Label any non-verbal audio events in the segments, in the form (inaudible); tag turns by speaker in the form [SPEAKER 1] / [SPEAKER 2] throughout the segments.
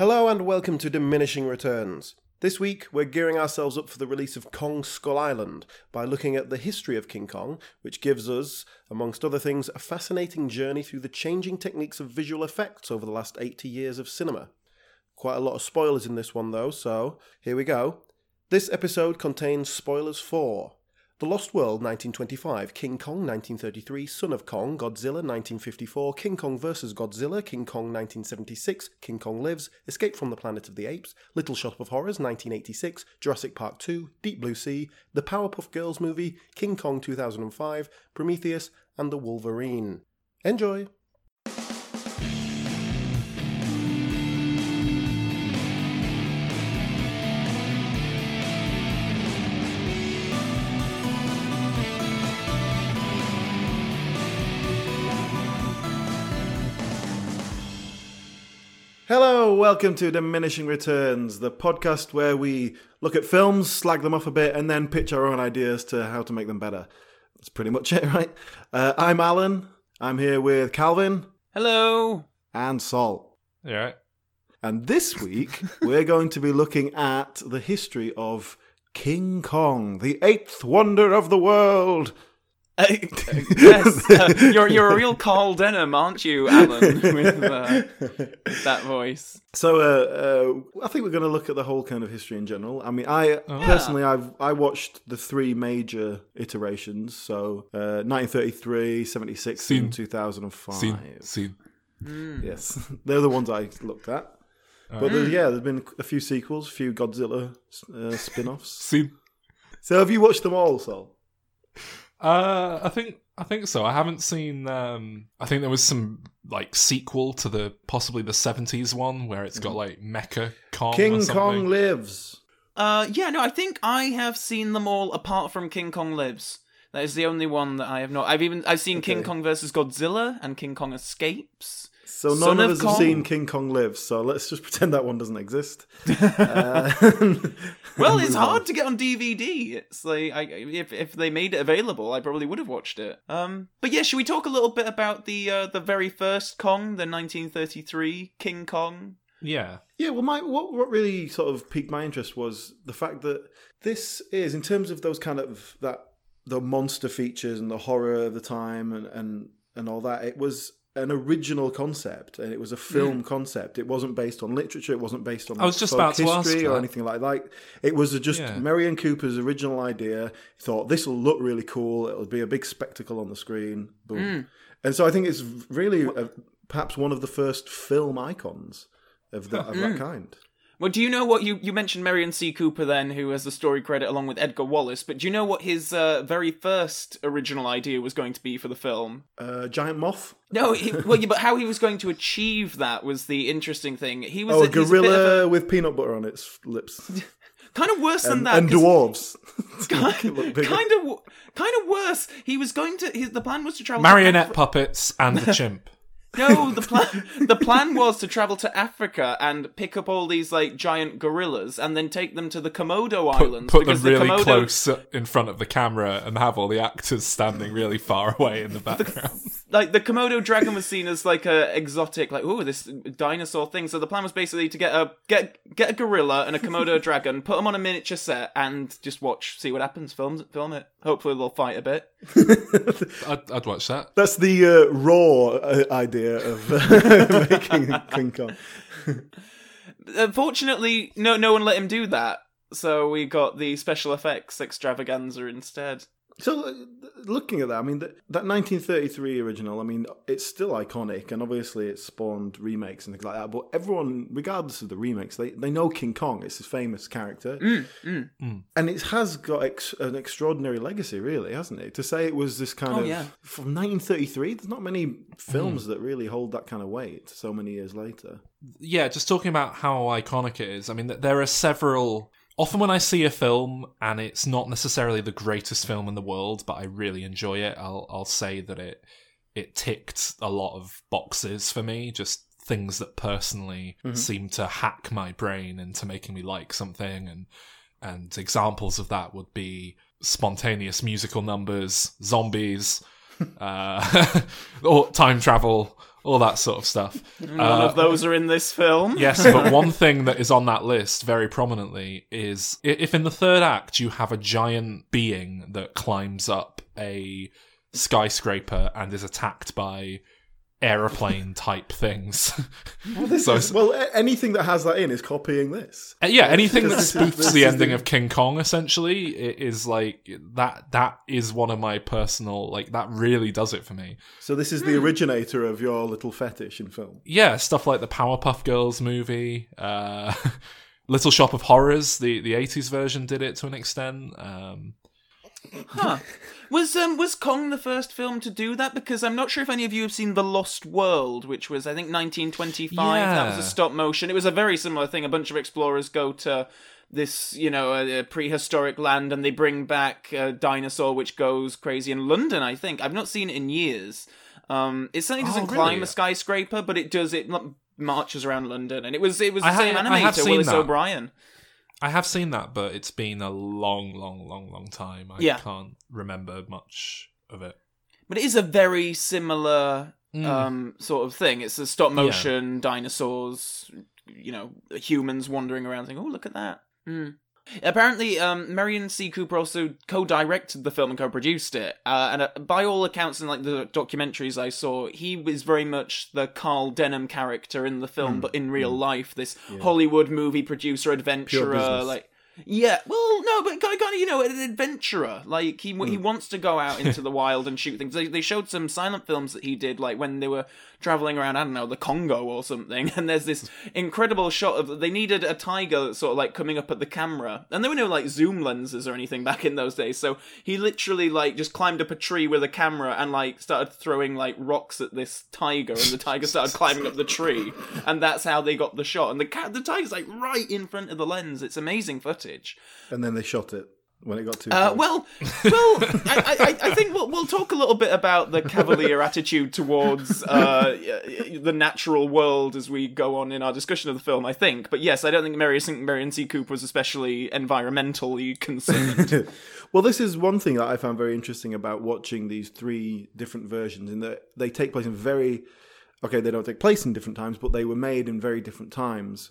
[SPEAKER 1] Hello and welcome to Diminishing Returns. This week, we're gearing ourselves up for the release of Kong Skull Island by looking at the history of King Kong, which gives us, amongst other things, a fascinating journey through the changing techniques of visual effects over the last 80 years of cinema. Quite a lot of spoilers in this one, though, so here we go. This episode contains spoilers for The Lost World 1925, King Kong 1933, Son of Kong, Godzilla 1954, King Kong vs. Godzilla, King Kong 1976, King Kong Lives, Escape from the Planet of the Apes, Little Shop of Horrors 1986, Jurassic Park 2, Deep Blue Sea, The Powerpuff Girls movie, King Kong 2005, Prometheus, and The Wolverine. Enjoy! Hello, welcome to Diminishing Returns, the podcast where we look at films, slag them off a bit, and then pitch our own ideas to how to make them better. That's pretty much (laughs) it, right? Uh, I'm Alan. I'm here with Calvin
[SPEAKER 2] Hello.
[SPEAKER 1] and Sol.
[SPEAKER 3] Yeah, right.
[SPEAKER 1] And this (laughs) week, we're going to be looking at the history of King Kong, the eighth wonder of the world.
[SPEAKER 2] Uh, (laughs) yes, uh, you're you're a real Carl Denham, aren't you, Alan? With uh, that voice.
[SPEAKER 1] So, uh, uh, I think we're going to look at the whole kind of history in general. I mean, I personally, I've I watched the three major iterations. So, uh, 1933, 76,
[SPEAKER 3] Seen.
[SPEAKER 1] and 2005.
[SPEAKER 3] Scene, scene.
[SPEAKER 1] Yes, (laughs) they're the ones I looked at. But there's, yeah, there's been a few sequels, a few Godzilla uh, spin-offs. (laughs)
[SPEAKER 3] Scene.
[SPEAKER 1] So, have you watched them all, Sol?
[SPEAKER 3] Uh, I think I think so. I haven't seen. Um, I think there was some like sequel to the possibly the seventies one where it's got like Mecha Kong.
[SPEAKER 1] King
[SPEAKER 3] something.
[SPEAKER 1] Kong lives.
[SPEAKER 2] Uh, yeah, no, I think I have seen them all apart from King Kong Lives. That is the only one that I have not. I've even I've seen King Kong versus Godzilla and King Kong Escapes.
[SPEAKER 1] So none
[SPEAKER 2] Son
[SPEAKER 1] of
[SPEAKER 2] of
[SPEAKER 1] us
[SPEAKER 2] Kong.
[SPEAKER 1] have seen King Kong lives. So let's just pretend that one doesn't exist. (laughs) Uh, (laughs)
[SPEAKER 2] Well, it's
[SPEAKER 1] move on.
[SPEAKER 2] hard to get on DVD. It's like I, if if they made it available, I probably would have watched it. Um, but yeah, should we talk a little bit about the uh, the very first Kong, the 1933 King Kong?
[SPEAKER 3] Yeah,
[SPEAKER 1] Yeah, well, my what what really sort of piqued my interest was the fact that this is in terms of those kind of that the monster features and the horror of the time and and and all that. It was an original concept and it was a film concept. It wasn't based on literature. It wasn't based on
[SPEAKER 3] I was just about to ask
[SPEAKER 1] history or
[SPEAKER 3] that.
[SPEAKER 1] anything like that. It was just
[SPEAKER 3] Yeah.
[SPEAKER 1] Merian Cooper's original idea. He thought this will look really cool. It'll be a big spectacle on the screen. Boom. And so I think it's really uh perhaps one of the first film icons of that, of that kind.
[SPEAKER 2] Well, do you know what you you mentioned Merian C. Cooper then, who has the story credit along with Edgar Wallace? But do you know what his uh, very first original idea was going to be for the film?
[SPEAKER 1] Uh, giant moth.
[SPEAKER 2] No, he, well, yeah, but how he was going to achieve that was the interesting thing. He was
[SPEAKER 1] Oh, a
[SPEAKER 2] he's a
[SPEAKER 1] gorilla
[SPEAKER 2] a-
[SPEAKER 1] with peanut butter on its lips, (laughs)
[SPEAKER 2] kind of worse than
[SPEAKER 1] and,
[SPEAKER 2] that.
[SPEAKER 1] And dwarves. To make it look bigger.
[SPEAKER 2] kind of kind of worse. He was going to his the plan was to travel to
[SPEAKER 3] marionette puppets and the (laughs) chimp.
[SPEAKER 2] No, the plan the plan was to travel to Africa and pick up all these like giant gorillas and then take them to the Komodo Islands
[SPEAKER 3] Put them
[SPEAKER 2] because
[SPEAKER 3] really
[SPEAKER 2] the Komodo
[SPEAKER 3] close in front of the camera and have all the actors standing really far away in the background. (laughs)
[SPEAKER 2] like the Komodo dragon was seen as like a exotic like oh this dinosaur thing. So the plan was basically to get a get get a gorilla and a Komodo (laughs) dragon, put them on a miniature set and just watch see what happens. Film film it. Hopefully they'll fight a bit.
[SPEAKER 3] I'd, I'd watch that.
[SPEAKER 1] That's the uh, raw uh, idea of uh, (laughs) (laughs) making King Kong. (laughs)
[SPEAKER 2] Unfortunately, no no one let him do that. So we got the special effects extravaganza instead.
[SPEAKER 1] So, uh, looking at that, I mean, that, that 1933 original, I mean, it's still iconic, and obviously it spawned remakes and things like that. But everyone, regardless of the remakes, they, they know King Kong. It's his famous character, mm, mm. Mm. and it has got ex- an extraordinary legacy, really, hasn't it? To say it was this kind
[SPEAKER 2] Oh,
[SPEAKER 1] of
[SPEAKER 2] yeah.
[SPEAKER 1] from 1933, there's not many films that really hold that kind of weight so many years later.
[SPEAKER 3] yeah, just talking about how iconic it is. I mean, th- there are several. Often, when I see a film and it's not necessarily the greatest film in the world, but I really enjoy it, I'll I'll say that it it ticked a lot of boxes for me. Just things that personally mm-hmm. seem to hack my brain into making me like something, and and examples of that would be spontaneous musical numbers, zombies, (laughs) uh, (laughs) or time travel, all that sort of stuff.
[SPEAKER 2] None
[SPEAKER 3] Uh,
[SPEAKER 2] of those are in this film.
[SPEAKER 3] Yes, but (laughs) one thing that is on that list very prominently is i- if in the third act you have a giant being that climbs up a skyscraper and is attacked by aeroplane type things. (laughs) so it's-
[SPEAKER 1] Well, anything that has that in is copying this.
[SPEAKER 3] uh, yeah, anything that spoofs the ending
[SPEAKER 1] the-
[SPEAKER 3] of King Kong essentially is like that. That is one of my personal like that really does it for me.
[SPEAKER 1] So this is the originator of your little fetish in film.
[SPEAKER 3] yeah, stuff like the Powerpuff Girls movie, uh, (laughs) Little Shop of Horrors, the the eighties version did it to an extent. Um,
[SPEAKER 2] Huh. Was um was Kong the first film to do that? Because I'm not sure if any of you have seen The Lost World, which was I think 1925. Yeah. That was a stop motion. It was a very similar thing. A bunch of explorers go to this, you know, a, a prehistoric land, and they bring back a dinosaur which goes crazy in London. I think I've not seen it in years. Um, it certainly doesn't
[SPEAKER 3] Oh,
[SPEAKER 2] climb a skyscraper, but it does. It marches around London, and it was it was the
[SPEAKER 3] I
[SPEAKER 2] same animator, Willis
[SPEAKER 3] that.
[SPEAKER 2] O'Brien.
[SPEAKER 3] I have seen that, but it's been a long, long, long, long time. I
[SPEAKER 2] Yeah.
[SPEAKER 3] can't remember much of it.
[SPEAKER 2] But it is a very similar
[SPEAKER 3] Mm.
[SPEAKER 2] um, sort of thing. It's a stop motion dinosaurs, you know, humans wandering around saying, "Oh, look at that." Mm. Apparently, um, Merian C. Cooper also co-directed the film and co-produced it, uh, and uh, by all accounts in like the documentaries I saw, he was very much the Carl Denham character in the film, but in real life, this Hollywood movie producer, adventurer, like. Yeah, well, no, but kind of, you know, an adventurer. Like he he wants to go out into (laughs) the wild and shoot things. They, they showed some silent films that he did, like when they were traveling around, I don't know, the Congo or something. (laughs) And there's this incredible shot of they needed a tiger sort of like coming up at the camera, and there were no like zoom lenses or anything back in those days. So he literally like just climbed up a tree with a camera and like started throwing like rocks at this tiger, and the tiger started climbing up the tree, and that's how they got the shot. And the cat, the tiger's like right in front of the lens. It's amazing footage.
[SPEAKER 1] And then they shot it when it got too
[SPEAKER 2] Uh, well, well, I, I, I think we'll, we'll talk a little bit about the cavalier (laughs) attitude towards uh, the natural world as we go on in our discussion of the film. I think, but yes, I don't think Merian, Merian C. Cooper was especially environmentally concerned. (laughs)
[SPEAKER 1] well, this is one thing that I found very interesting about watching these three different versions, in that they take place in very okay, they don't take place in different times, but they were made in very different times.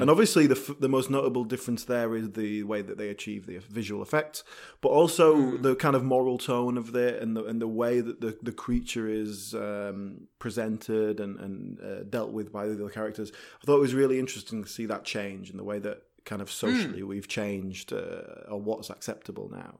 [SPEAKER 1] And obviously, the f- the most notable difference there is the way that they achieve the visual effects, but also the kind of moral tone of it, and the and the way that the the creature is um, presented and and uh, dealt with by the other characters. I thought it was really interesting to see that change in the way that kind of socially we've changed uh, or what's acceptable now.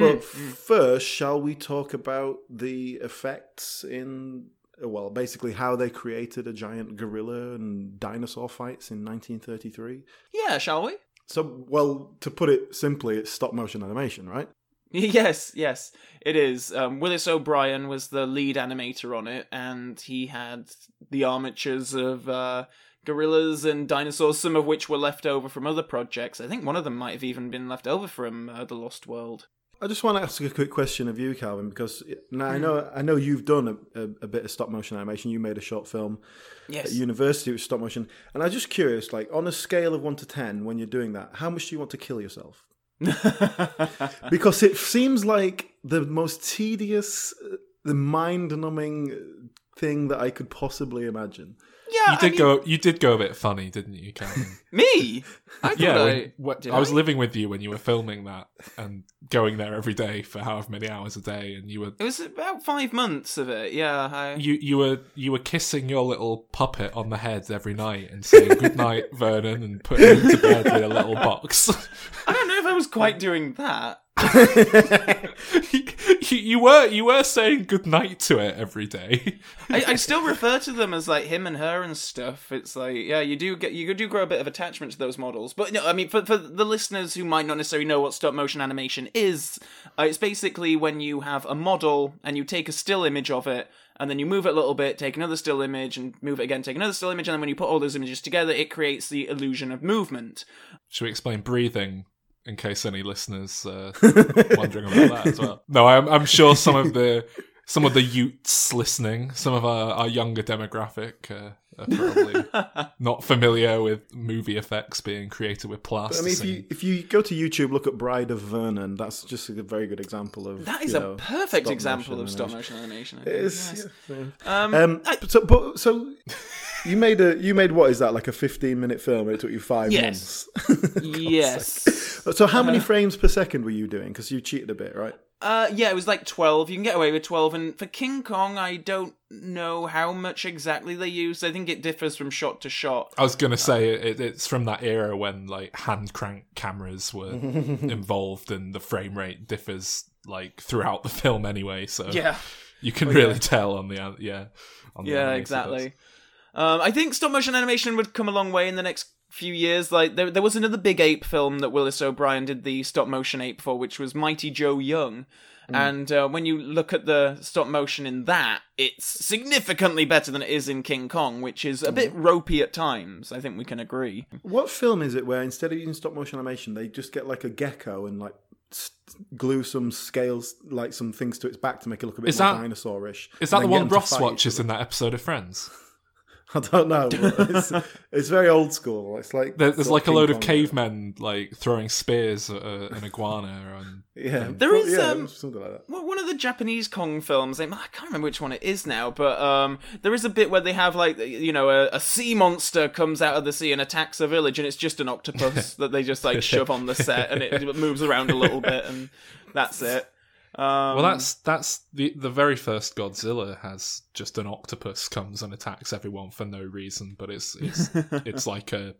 [SPEAKER 1] But f- first, shall we talk about the effects in well, basically how they created a giant gorilla and dinosaur fights in 1933?
[SPEAKER 2] yeah, shall we?
[SPEAKER 1] So, well, to put it simply, it's stop motion animation, right? (laughs)
[SPEAKER 2] Yes, yes, it is. Um, Willis O'Brien was the lead animator on it, and he had the armatures of uh, gorillas and dinosaurs, some of which were left over from other projects. I think one of them might have even been left over from uh, The Lost World.
[SPEAKER 1] I just want to ask a quick question of you, Calvin, because eh, now I mm. know I know you've done a, a, a bit of stop motion animation. You made a short film
[SPEAKER 2] Yes.
[SPEAKER 1] at university with stop motion, and I'm just curious, like on a scale of one to ten, when you're doing that, how much do you want to kill yourself? (laughs) because it seems like the most tedious, uh, the mind-numbing eh, thing that I could possibly imagine.
[SPEAKER 2] Yeah,
[SPEAKER 3] You did go. You did go a bit funny, didn't you, Calvin? (laughs)
[SPEAKER 2] Me? I
[SPEAKER 3] yeah,
[SPEAKER 2] I,
[SPEAKER 3] when, what,
[SPEAKER 2] did
[SPEAKER 3] I was
[SPEAKER 2] I?
[SPEAKER 3] living with you when you were filming that and going there every day for however many hours a day, and you were
[SPEAKER 2] It was about five months of it. Yeah, I,
[SPEAKER 3] you you were you were kissing your little puppet on the head every night and saying good night, (laughs) Vernon, and putting him to bed in a little box.
[SPEAKER 2] I don't know if I was quite doing that. (laughs)
[SPEAKER 3] you, you were you were saying goodnight to it every day.
[SPEAKER 2] I, I (laughs) still refer to them as like him and her and stuff. It's like, yeah, you do get you do grow a bit of attachment to those models. But no, I mean, for for the listeners who might not necessarily know what stop motion animation is, uh, it's basically when you have a model and you take a still image of it. And then you move it a little bit, take another still image, and move it again, take another still image, and then when you put all those images together, it creates the illusion of movement.
[SPEAKER 3] Should we explain breathing in case any listeners uh, (laughs) wondering about that as well? No, I'm, I'm sure some of the some of the youths listening, some of our, our younger demographic uh, are probably (laughs) not familiar with movie effects being created with
[SPEAKER 1] plastic.
[SPEAKER 3] I
[SPEAKER 1] mean, if you if you go to YouTube, look at Bride of Vernon. That's just a very good example of
[SPEAKER 2] That is a
[SPEAKER 1] know,
[SPEAKER 2] perfect example of stop motion animation. I
[SPEAKER 1] It
[SPEAKER 2] think. Yes.
[SPEAKER 1] yeah.
[SPEAKER 2] Um,
[SPEAKER 1] Um,
[SPEAKER 2] I-
[SPEAKER 1] so, but, so you made a you made what is that like a fifteen minute film? and It took you five
[SPEAKER 2] Yes.
[SPEAKER 1] months. (laughs)
[SPEAKER 2] yes.
[SPEAKER 1] so how many frames per second were you doing? Because you cheated a bit, right?
[SPEAKER 2] Uh, yeah, it was like 12. You can get away with 12. And for King Kong, I don't know how much exactly they used. I think it differs from shot to shot.
[SPEAKER 3] I was gonna say it, it's from that era when like hand crank cameras were (laughs) involved, and the frame rate differs like throughout the film anyway. So
[SPEAKER 2] Yeah.
[SPEAKER 3] you can really tell on the yeah. On the
[SPEAKER 2] Yeah,
[SPEAKER 3] animated
[SPEAKER 2] exactly.
[SPEAKER 3] Bits.
[SPEAKER 2] Um, I think stop motion animation would come a long way in the next few years. Like there, there was another big ape film that Willis O'Brien did the stop motion ape for, which was Mighty Joe Young. And uh, when you look at the stop motion in that, it's significantly better than it is in King Kong, which is a bit ropey at times. I think we can agree.
[SPEAKER 1] What film is it where instead of using stop motion animation, they just get like a gecko and like glue some scales, like some things to its back to make it look a bit
[SPEAKER 3] Is
[SPEAKER 1] more
[SPEAKER 3] that-
[SPEAKER 1] dinosaurish?
[SPEAKER 3] Is that the one
[SPEAKER 1] them to
[SPEAKER 3] Ross watches in that episode of Friends? (laughs)
[SPEAKER 1] I don't know. (laughs) It's, it's very old school. It's like
[SPEAKER 3] There, there's like a
[SPEAKER 1] King
[SPEAKER 3] load of
[SPEAKER 1] Kong.
[SPEAKER 3] cavemen like throwing spears at a, an iguana, and
[SPEAKER 1] Yeah,
[SPEAKER 2] There is,
[SPEAKER 1] yeah,
[SPEAKER 2] um,
[SPEAKER 1] something like that.
[SPEAKER 2] Well, one of the Japanese Kong films, I I can't remember which one it is now, but um, there is a bit where they have like you know a, a sea monster comes out of the sea and attacks a village, and it's just an octopus (laughs) that they just like shove on the set, and it moves around a little bit, and that's it. Um,
[SPEAKER 3] well, that's that's the the very first Godzilla has just an octopus comes and attacks everyone for no reason, but it's it's (laughs) it's like a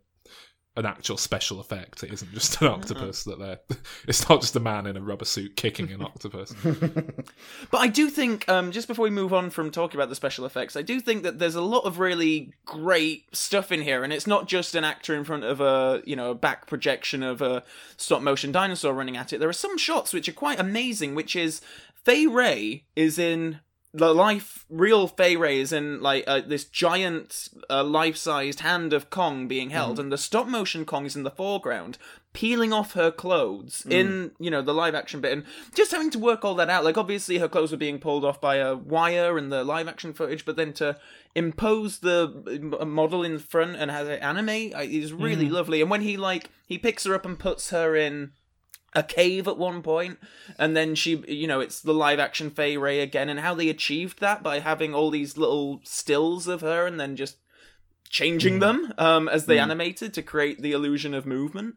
[SPEAKER 3] an actual special effect. It isn't just an octopus that they're. (laughs) It's not just a man in a rubber suit kicking an octopus. (laughs)
[SPEAKER 2] But I do think, um, just before we move on from talking about the special effects, I do think that there's a lot of really great stuff in here, and it's not just an actor in front of a, you know, a back projection of a stop motion dinosaur running at it. There are some shots which are quite amazing, which is Fay Wray is in the life real Fay Wray is in like uh, this giant uh, life-sized hand of Kong being held, and the stop motion Kong is in the foreground, peeling off her clothes in you know the live action bit, and just having to work all that out. Like obviously her clothes were being pulled off by a wire in the live action footage, but then to impose the model in front and have it animate uh, is really lovely. And when he like he picks her up and puts her in a cave at one point, and then she, you know, it's the live action Fay Wray again, and how they achieved that by having all these little stills of her and then just changing them um, as they animated to create the illusion of movement.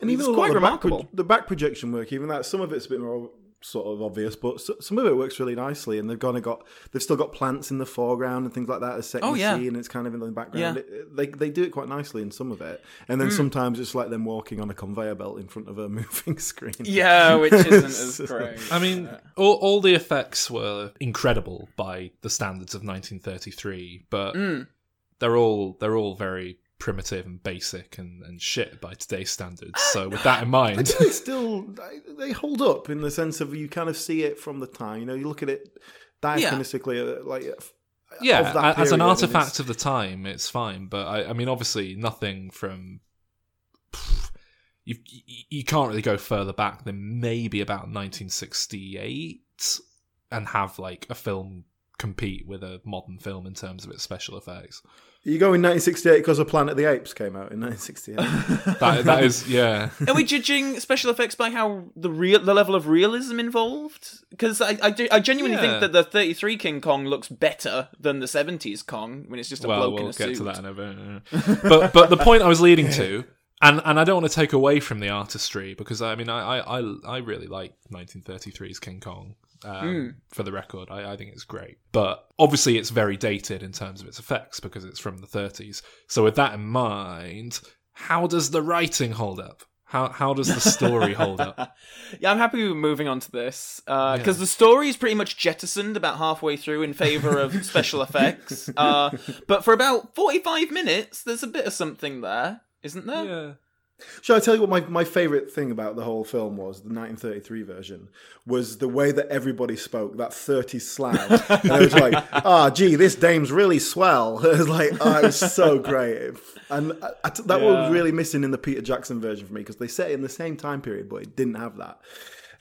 [SPEAKER 1] And even
[SPEAKER 2] It's quite
[SPEAKER 1] the back, pro-
[SPEAKER 2] remarkable.
[SPEAKER 1] the back projection work, even that, some of it's a bit more sort of obvious, but s- some of it works really nicely. And they've kind of got, they've still got plants in the foreground and things like that as set
[SPEAKER 2] Oh, yeah.
[SPEAKER 1] sea, and it's kind of in the background.
[SPEAKER 2] Yeah.
[SPEAKER 1] It- they they do it quite nicely in some of it, and then hmm. sometimes it's like them walking on a conveyor belt in front of a (laughs) moving screen.
[SPEAKER 2] Yeah, which isn't as (laughs) great.
[SPEAKER 3] I mean, all, all the effects were incredible by the standards of 1933, but hmm. they're all they're all very primitive and basic and, and shit by today's standards. So with that in mind,
[SPEAKER 1] they still they- hold up in the sense of you kind of see it from the time. You know, you look at it diachronistically, uh, like uh,
[SPEAKER 3] yeah, as an artifact of the time, it's fine. But I, I mean, obviously, nothing from you. You can't really go further back than maybe about 1968 and have like a film compete with a modern film in terms of its special effects.
[SPEAKER 1] You go in 1968 because of Planet of the Apes came out in 1968. (laughs)
[SPEAKER 3] That that is yeah.
[SPEAKER 2] Are we judging special effects by how the real the level of realism involved? Because I I, do, I genuinely
[SPEAKER 3] Yeah.
[SPEAKER 2] think that the 33 King Kong looks better than the 70s Kong when it's just a
[SPEAKER 3] well,
[SPEAKER 2] bloke
[SPEAKER 3] we'll
[SPEAKER 2] in a
[SPEAKER 3] get
[SPEAKER 2] suit.
[SPEAKER 3] to that in a bit. yeah. but but the point I was leading to, (laughs) and and I don't want to take away from the artistry because I mean I I I, I really like 1933's King Kong. Um, For the record, I, I think it's great, but obviously it's very dated in terms of its effects because it's from the 30s. So with that in mind, how does the writing hold up? How how does the story hold up? (laughs)
[SPEAKER 2] Yeah, I'm happy we're moving on to this because the story is pretty much jettisoned about halfway through in favor of (laughs) special effects. Uh, but for about 45 minutes, there's a bit of something there, isn't there?
[SPEAKER 3] Yeah.
[SPEAKER 1] Shall I tell you what my, my favourite thing about the whole film was, the 1933 version, was the way that everybody spoke, that 30s slang. (laughs) and it was like, ah, gee, this dame's really swell. (laughs) It was like, oh, it was so great. And I, I, that
[SPEAKER 2] Yeah.
[SPEAKER 1] was really missing in the Peter Jackson version for me because they set it in the same time period, but it didn't have that.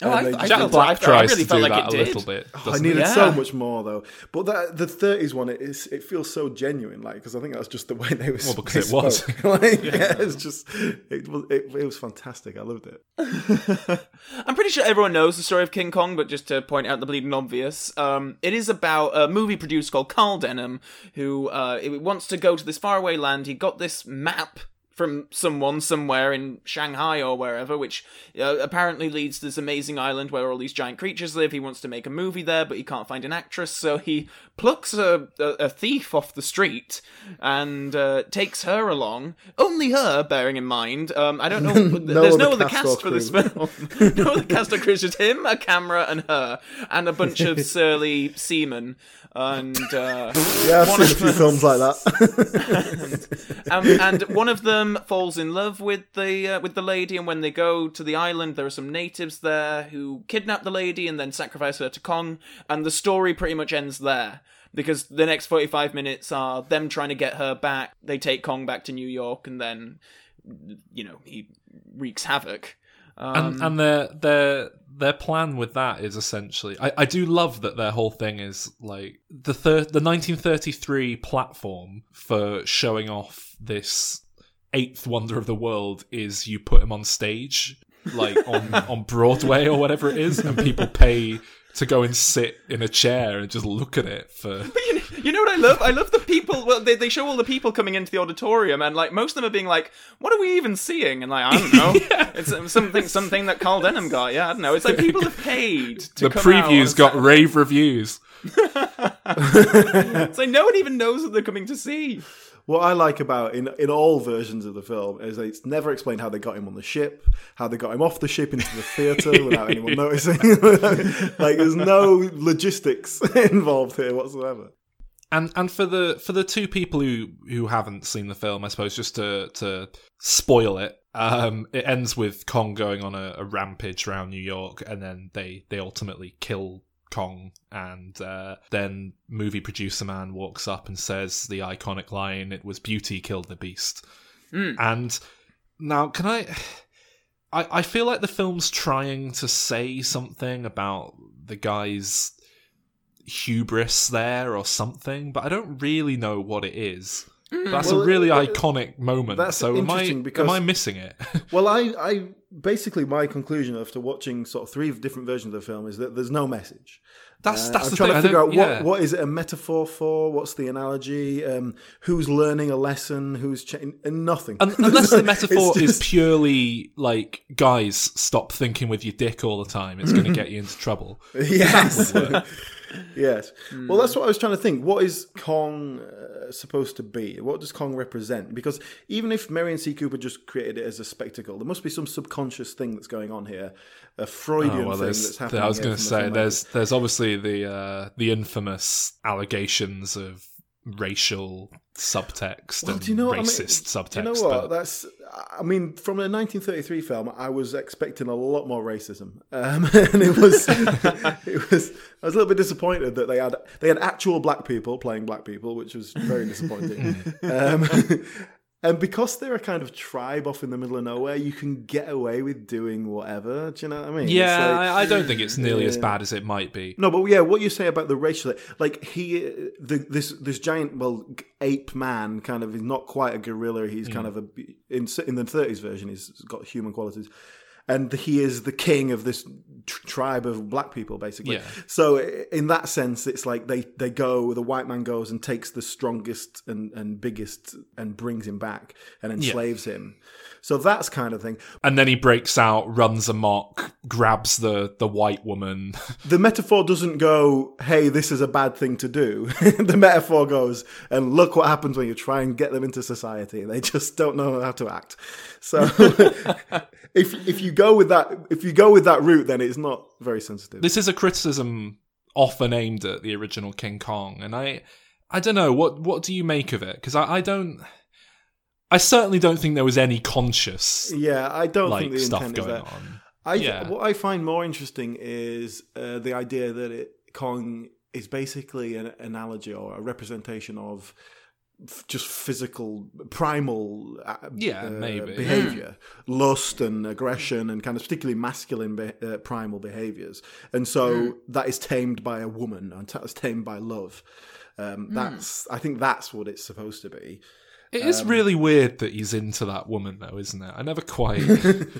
[SPEAKER 2] Oh, I-
[SPEAKER 1] they
[SPEAKER 2] I
[SPEAKER 3] Jack
[SPEAKER 2] felt-
[SPEAKER 3] Black
[SPEAKER 2] I
[SPEAKER 3] tries
[SPEAKER 2] really
[SPEAKER 3] to
[SPEAKER 2] felt
[SPEAKER 3] do
[SPEAKER 2] like
[SPEAKER 3] that
[SPEAKER 2] it
[SPEAKER 3] a
[SPEAKER 2] did.
[SPEAKER 3] little bit.
[SPEAKER 1] I needed?
[SPEAKER 2] Yeah.
[SPEAKER 1] so much more though. But that, the 30s one, it, is, it feels so genuine, like because I think that's just the way they were.
[SPEAKER 3] Well, (laughs) because
[SPEAKER 1] they
[SPEAKER 3] it was. (laughs)
[SPEAKER 1] like, yeah. it's just it was it, it was fantastic. I loved it. (laughs)
[SPEAKER 2] I'm pretty sure everyone knows the story of King Kong, but just to point out the bleeding obvious, um, it is about a movie producer called Carl Denham who uh, wants to go to this faraway land. He got this map from someone somewhere in Shanghai or wherever, which uh, apparently leads to this amazing island where all these giant creatures live. He wants to make a movie there, but he can't find an actress, so he plucks a, a, a thief off the street and uh, takes her along. Only her, bearing in mind. Um, I don't know. (laughs) there's (laughs) no
[SPEAKER 1] other cast
[SPEAKER 2] for this film. no other cast or crew, it's just him, a camera, and her, and a bunch of (laughs) surly seamen. And uh,
[SPEAKER 1] Yeah, I've
[SPEAKER 2] One
[SPEAKER 1] seen a few films like that.
[SPEAKER 2] um, and one of them falls in love with the uh, with the lady, and when they go to the island, there are some natives there who kidnap the lady and then sacrifice her to Kong, and the story pretty much ends there. Because the next forty five minutes are them trying to get her back. They take Kong back to New York, and then you know he wreaks havoc. Um,
[SPEAKER 3] and and their their their plan with that is essentially I, I do love that their whole thing is like the thir- the 1933 platform for showing off this eighth wonder of the world is you put him on stage like on (laughs) on Broadway or whatever it is and people pay to go and sit in a chair and just look at it for (laughs)
[SPEAKER 2] But you know, you know what I love? I love the people. Well, they, they show all the people coming into the auditorium, and like most of them are being like, "What are we even seeing?" And like, I don't know. (laughs) It's um, something something that Carl Denham got. Yeah, I don't know. It's like people have paid to
[SPEAKER 3] the previews got
[SPEAKER 2] say-
[SPEAKER 3] rave reviews (laughs)
[SPEAKER 2] It's like no one even knows what they're coming to see.
[SPEAKER 1] What I like about in in all versions of the film is it's never explained how they got him on the ship, how they got him off the ship into the theater (laughs) without anyone noticing. (laughs) like there's no logistics (laughs) involved here whatsoever.
[SPEAKER 3] and and for the for the two people who who haven't seen the film, I suppose just to to spoil it, um, it ends with Kong going on a, a rampage around New York, and then they they ultimately kill Kong, and uh, then movie producer man walks up and says the iconic line, "It was beauty killed the beast," and now can I. I, I feel like the film's trying to say something about the guy's hubris there or something, but I don't really know what it is. That's
[SPEAKER 1] Well,
[SPEAKER 3] a really
[SPEAKER 1] uh,
[SPEAKER 3] iconic moment.
[SPEAKER 1] that's
[SPEAKER 3] so am I,
[SPEAKER 1] because-
[SPEAKER 3] am I missing it? (laughs)
[SPEAKER 1] Well, I, I basically my conclusion after watching sort of three different versions of the film is that there's no message.
[SPEAKER 3] that's
[SPEAKER 1] Uh,
[SPEAKER 3] that's
[SPEAKER 1] I'm
[SPEAKER 3] the
[SPEAKER 1] trying
[SPEAKER 3] thing.
[SPEAKER 1] to figure out
[SPEAKER 3] yeah.
[SPEAKER 1] what what is it a metaphor for? What's the analogy? Um, who's learning a lesson? Who's cha- nothing?
[SPEAKER 3] Un- Unless the (laughs) metaphor
[SPEAKER 1] It's
[SPEAKER 3] is purely like, guys, stop thinking with your dick all the time. It's going (laughs) to get you into trouble.
[SPEAKER 1] yes, yes. Well, that's what I was trying to think. What is Kong uh, supposed to be? What does Kong represent? Because even if Merian C. Cooper just created it as a spectacle, there must be some subconscious thing that's going on here, a Freudian
[SPEAKER 3] Oh, well,
[SPEAKER 1] thing that's happening.
[SPEAKER 3] I was going to
[SPEAKER 1] the
[SPEAKER 3] say there's there's obviously the uh, the infamous allegations of racial subtext
[SPEAKER 1] Well,
[SPEAKER 3] and
[SPEAKER 1] do you know what I mean?
[SPEAKER 3] racist subtext.
[SPEAKER 1] Do you know what?
[SPEAKER 3] but-
[SPEAKER 1] That's. I mean, from a 1933 film, I was expecting a lot more racism, (laughs) um, and it was. (laughs) it was. I was a little bit disappointed that they had they had actual black people playing black people, which was very disappointing. (laughs) um, and because they're a kind of tribe off in the middle of nowhere, you can get away with doing whatever. Do you know what I mean?
[SPEAKER 3] Yeah,
[SPEAKER 1] like-
[SPEAKER 3] I, I don't think it's nearly as bad as it might be.
[SPEAKER 1] no, but yeah, what you say about the racial, like he, the, this this giant, well, ape man, kind of is not quite a gorilla. He's hmm. kind of a in in the thirties version, he's got human qualities, and he is the king of this tr- tribe of black people, basically.
[SPEAKER 3] Yeah.
[SPEAKER 1] So in that sense, it's like they they go, the white man goes and takes the strongest and and biggest and brings him back and enslaves him. So that's kind of thing.
[SPEAKER 3] And then he breaks out, runs amok, grabs the the white woman. (laughs)
[SPEAKER 1] the metaphor doesn't go, hey, this is a bad thing to do. (laughs) the metaphor goes, and look what happens when you try and get them into society. They just don't know how to act. So (laughs) if if you go with that if you go with that route, then it's not very sensitive.
[SPEAKER 3] this is a criticism often aimed at the original King Kong, and I I don't know what what do you make of it? Because I, I don't. I certainly don't think there was any conscious
[SPEAKER 1] yeah, I don't
[SPEAKER 3] like
[SPEAKER 1] think the
[SPEAKER 3] stuff
[SPEAKER 1] intent is
[SPEAKER 3] going
[SPEAKER 1] that.
[SPEAKER 3] on.
[SPEAKER 1] I
[SPEAKER 3] Yeah.
[SPEAKER 1] what I find more interesting is uh, the idea that it, Kong is basically an analogy or a representation of f- just physical, primal, uh,
[SPEAKER 3] Yeah,
[SPEAKER 1] uh,
[SPEAKER 3] maybe.
[SPEAKER 1] behavior, lust and aggression, and kind of particularly masculine be- uh, primal behaviors. And so that is tamed by a woman, and that's tamed by love. Um, That's I think that's what it's supposed to be.
[SPEAKER 3] It is really weird that he's into that woman, though, isn't it? I never quite.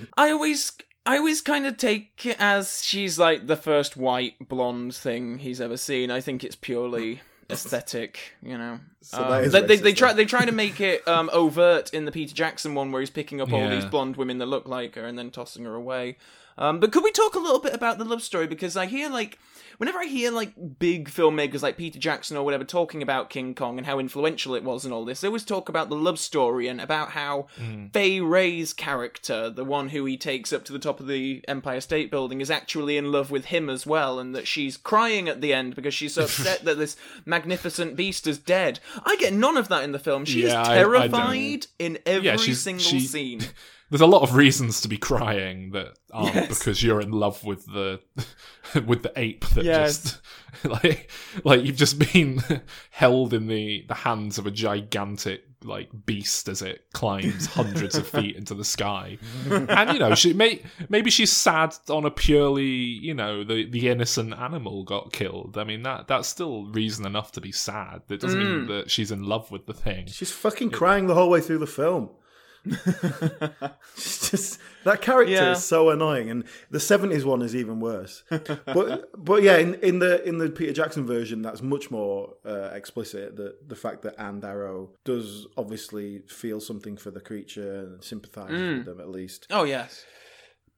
[SPEAKER 3] (laughs)
[SPEAKER 2] I always I always kind of take it as she's like the first white blonde thing he's ever seen. I think it's purely (laughs) aesthetic, you know.
[SPEAKER 1] So
[SPEAKER 2] Um,
[SPEAKER 1] that is
[SPEAKER 2] they, they, they try they try to make it um, overt in the Peter Jackson one where he's picking up all
[SPEAKER 3] Yeah.
[SPEAKER 2] these blonde women that look like her and then tossing her away. Um, but could we talk a little bit about the love story because I hear like whenever I hear like big filmmakers like Peter Jackson or whatever talking about King Kong and how influential it was and all this, they always talk about the love story and about how Fay Wray's character, the one who he takes up to the top of the Empire State Building, is actually in love with him as well, and that she's crying at the end because she's so (laughs) upset that this magnificent beast is dead. I get none of that in the film. She
[SPEAKER 3] Yeah, I-
[SPEAKER 2] is
[SPEAKER 3] I
[SPEAKER 2] terrified in every
[SPEAKER 3] Yeah,
[SPEAKER 2] single
[SPEAKER 3] she-
[SPEAKER 2] scene. (laughs)
[SPEAKER 3] There's a lot of reasons to be crying that aren't
[SPEAKER 2] Yes.
[SPEAKER 3] because you're in love with the (laughs) with the ape that
[SPEAKER 2] Yes.
[SPEAKER 3] just (laughs) like like you've just been (laughs) held in the the hands of a gigantic like beast as it climbs hundreds of feet into the sky. And you know, she may maybe she's sad on a purely, you know, the the innocent animal got killed. I mean that that's still reason enough to be sad. It doesn't
[SPEAKER 2] Mm.
[SPEAKER 3] mean that she's in love with the thing.
[SPEAKER 1] She's fucking crying the whole way through the film. (laughs) Just that character
[SPEAKER 2] Yeah.
[SPEAKER 1] is so annoying, and the seventies one is even worse. (laughs) but but yeah, in, in the in the Peter Jackson version, that's much more uh, explicit. That the fact that Ann Darrow does obviously feel something for the creature and sympathise with them at least.
[SPEAKER 2] Oh yes.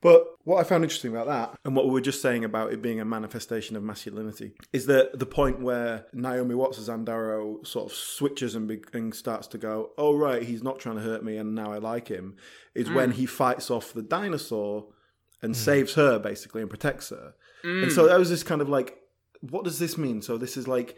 [SPEAKER 1] But what I found interesting about that, and what we were just saying about it being a manifestation of masculinity, is that the point where Naomi Watts as Ann Darrow sort of switches and, be- and starts to go, "Oh right, he's not trying to hurt me, and now I like him," is mm. when he fights off the dinosaur and mm. saves her basically and protects her. And so mm. that was this kind of like, what does this mean? So this is like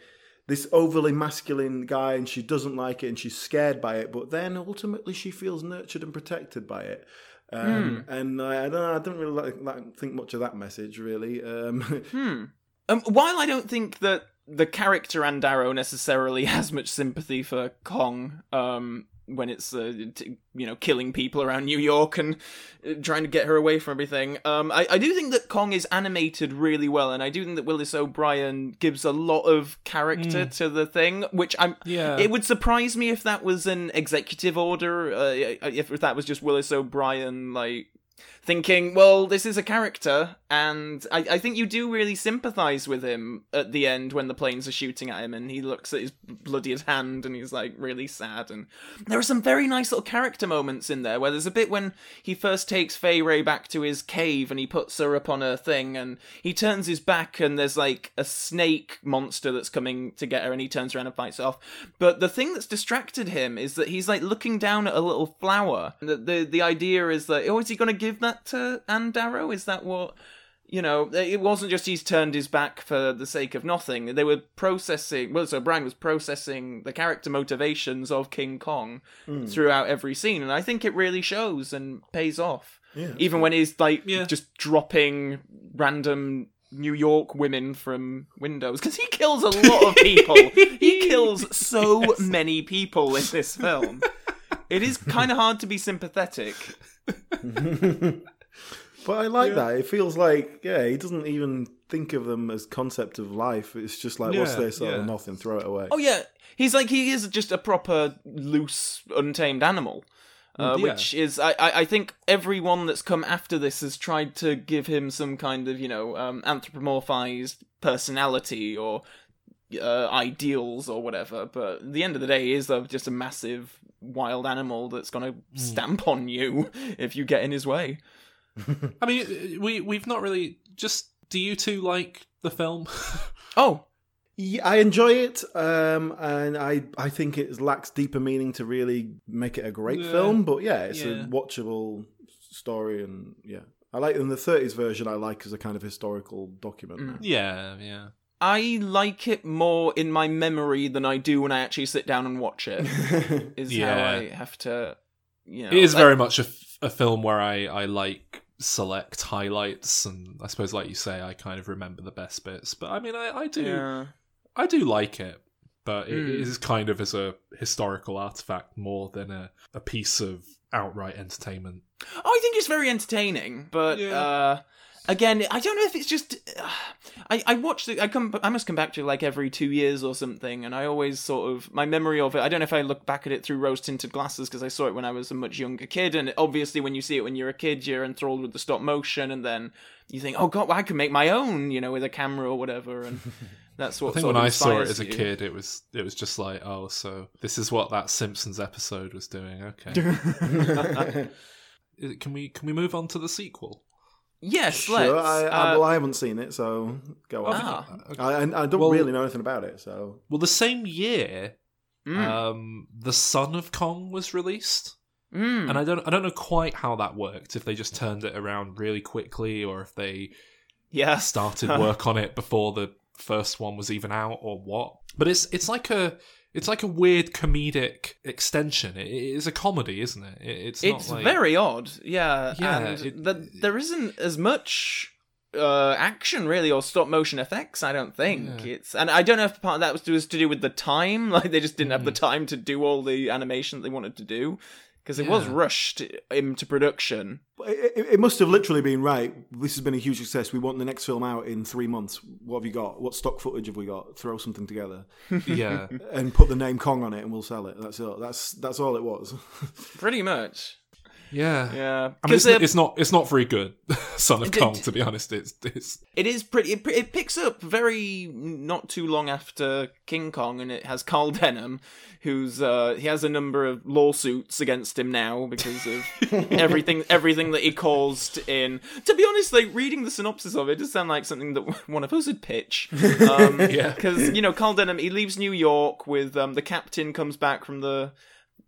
[SPEAKER 1] this overly masculine guy, and she doesn't like it, and she's scared by it, but then ultimately she feels nurtured and protected by it. Um, And I, I don't know, I don't really like, like, think much of that message, really. Um, (laughs)
[SPEAKER 2] Hmm. Um, while I don't think that the character Ann Darrow necessarily (laughs) has much sympathy for Kong, um, when it's uh, t- you know killing people around New York and uh, trying to get her away from everything, um, I, I do think that Kong is animated really well, and I do think that Willis O'Brien gives a lot of character to the thing, which I'm.
[SPEAKER 3] Yeah.
[SPEAKER 2] It would surprise me if that was an executive order, uh, if, if that was just Willis O'Brien like thinking, well, this is a character, and I, I think you do really sympathize with him at the end when the planes are shooting at him, and he looks at his bloodied hand, and he's like really sad. And there are some very nice little character moments in there where there's a bit when he first takes Fay Wray back to his cave, and he puts her up on her thing, and he turns his back, and there's like a snake monster that's coming to get her, and he turns around and fights off. But the thing that's distracted him is that he's like looking down at a little flower. The the, the idea is that oh, is he going to give that to Ann Darrow? Is that what? You know, it wasn't just he's turned his back for the sake of nothing. They were processing. Willis O'Brien was processing the character motivations of King Kong hmm. throughout every scene, and I think it really shows and pays off.
[SPEAKER 1] Yeah.
[SPEAKER 2] Even when he's like
[SPEAKER 3] Yeah.
[SPEAKER 2] just dropping random New York women from windows because he kills a lot of people. he (laughs) kills so many people in this film. It is kind of hard to be sympathetic. (laughs)
[SPEAKER 1] but I like that. It feels like, yeah, he doesn't even think of them as concept of life. It's just like, what's this? Oh,
[SPEAKER 3] yeah.
[SPEAKER 1] nothing, throw it away.
[SPEAKER 2] Oh yeah, he's like he is just a proper loose, untamed animal. Uh,
[SPEAKER 3] Yeah.
[SPEAKER 2] Which is, I, I, I think everyone that's come after this has tried to give him some kind of, you know, um, anthropomorphized personality or uh, ideals or whatever. But at the end of the day, is a, just a massive wild animal that's going to stamp on you (laughs) if you get in his way. (laughs)
[SPEAKER 3] I mean, we we've not really just. Do you two like the film? (laughs)
[SPEAKER 2] Oh,
[SPEAKER 1] Yeah, I enjoy it, um, and I I think it lacks deeper meaning to really make it a great
[SPEAKER 3] Yeah.
[SPEAKER 1] film. But yeah, it's
[SPEAKER 3] Yeah.
[SPEAKER 1] a watchable story, and yeah, I like in the '30s version. I like as a kind of historical document.
[SPEAKER 2] Mm.
[SPEAKER 3] yeah, yeah.
[SPEAKER 2] I like it more in my memory than I do when I actually sit down and watch it. (laughs) Is how I have to, you know.
[SPEAKER 3] It is
[SPEAKER 2] like-
[SPEAKER 3] very much a, f- a film where I, I like select highlights, and I suppose, like you say, I kind of remember the best bits. But I mean, I, I do
[SPEAKER 2] Yeah.
[SPEAKER 3] I do like it. but it is kind of as a historical artifact more than a, a piece of outright entertainment.
[SPEAKER 2] Oh, I think it's very entertaining, but
[SPEAKER 3] Yeah.
[SPEAKER 2] uh, again, I don't know if it's just. Uh, I I watched it. I come. I must come back to it like every two years or something, and I always sort of my memory of it. I don't know if I look back at it through rose tinted glasses because I saw it when I was a much younger kid, and obviously when you see it when you're a kid, you're enthralled with the stop motion, and then you think, oh god, well, I can make my own, you know, with a camera or whatever, and (laughs) that's what.
[SPEAKER 3] I think when I saw it as a
[SPEAKER 2] you.
[SPEAKER 3] kid, it was it was just like, oh, so this is what that Simpsons episode was doing. Okay, (laughs) (laughs) can we can we move on to the sequel?
[SPEAKER 2] Yes,
[SPEAKER 1] Sure,
[SPEAKER 2] let's.
[SPEAKER 1] I, I,
[SPEAKER 2] uh,
[SPEAKER 1] well, I haven't seen it, so go on.
[SPEAKER 2] ah,
[SPEAKER 1] I, I, I don't
[SPEAKER 3] Well-
[SPEAKER 1] really know anything about it, so
[SPEAKER 3] Well, the same year,
[SPEAKER 2] mm,
[SPEAKER 3] um, the Son of Kong was released.
[SPEAKER 2] mm.
[SPEAKER 3] and I don't I don't know quite how that worked. If they just turned it around really quickly, or if they
[SPEAKER 2] yeah,
[SPEAKER 3] started work on it before the first one was even out, or what. But it's it's like a it's like a weird comedic extension. It, is a comedy, isn't it? it it's
[SPEAKER 2] it's
[SPEAKER 3] like,
[SPEAKER 2] very odd yeah
[SPEAKER 3] Yeah,
[SPEAKER 2] and
[SPEAKER 3] it-
[SPEAKER 2] that there isn't as much uh action really or stop motion effects i don't think
[SPEAKER 3] Yeah.
[SPEAKER 2] it's and i don't know if part of that was to, was to do with the time (laughs) like they just didn't have the
[SPEAKER 3] Mm.
[SPEAKER 2] time to do all the animation that they wanted to do because it was rushed into production
[SPEAKER 1] it, it, it must have literally been right. This has been a huge success. We want the next film out in three months. What have you got? What stock footage have we got? Throw something together (laughs)
[SPEAKER 3] yeah.
[SPEAKER 1] and put the name Kong on it, and we'll sell it. That's all. That's that's all it was. (laughs)
[SPEAKER 2] pretty much
[SPEAKER 3] Yeah.
[SPEAKER 2] yeah
[SPEAKER 3] I mean,
[SPEAKER 2] because
[SPEAKER 3] it's, it's not it's not very good, (laughs) Son of Kong. To be honest, it's it's
[SPEAKER 2] It is pretty. It, it picks up very not too long after King Kong, and it has Carl Denham, who's uh, he has a number of lawsuits against him now because of (laughs) everything everything that he caused in. To be honest, like reading the synopsis of it does sound like something that (laughs) one of us would pitch. Um,
[SPEAKER 3] Yeah.
[SPEAKER 2] because you know Carl Denham he leaves New York with um, the captain comes back from the.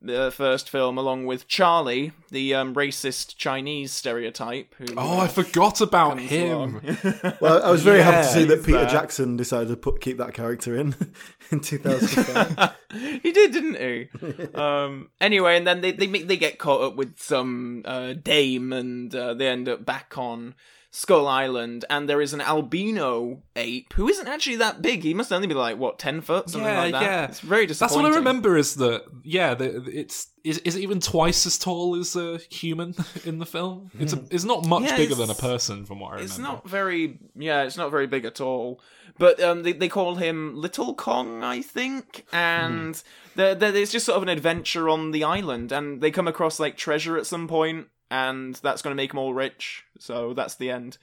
[SPEAKER 2] The first film, along with Charlie, the um, racist Chinese stereotype. Who,
[SPEAKER 3] oh, I forgot about him. (laughs)
[SPEAKER 1] Well, I was very happy to see that Peter
[SPEAKER 2] there.
[SPEAKER 1] Jackson decided to put keep that character in (laughs) in 2005. (laughs)
[SPEAKER 2] he did, didn't he? um, anyway, and then they they make, they get caught up with some uh, dame, and uh, they end up back on Skull Island, and there is an albino ape who isn't actually that big. He must only be like what ten foot, something
[SPEAKER 3] Yeah,
[SPEAKER 2] like that.
[SPEAKER 3] yeah.
[SPEAKER 2] It's very disappointing.
[SPEAKER 3] That's what I remember is that yeah, the, it's is, is it even twice as tall as a human (laughs) in the film? It's a, it's not much
[SPEAKER 2] Yeah,
[SPEAKER 3] bigger than a person from what I remember.
[SPEAKER 2] It's not very, yeah, it's not very big at all. But um, they they call him Little Kong, I think, and there there's just sort of an adventure on the island, and they come across like treasure at some point, and that's going to make them all rich. So that's the end,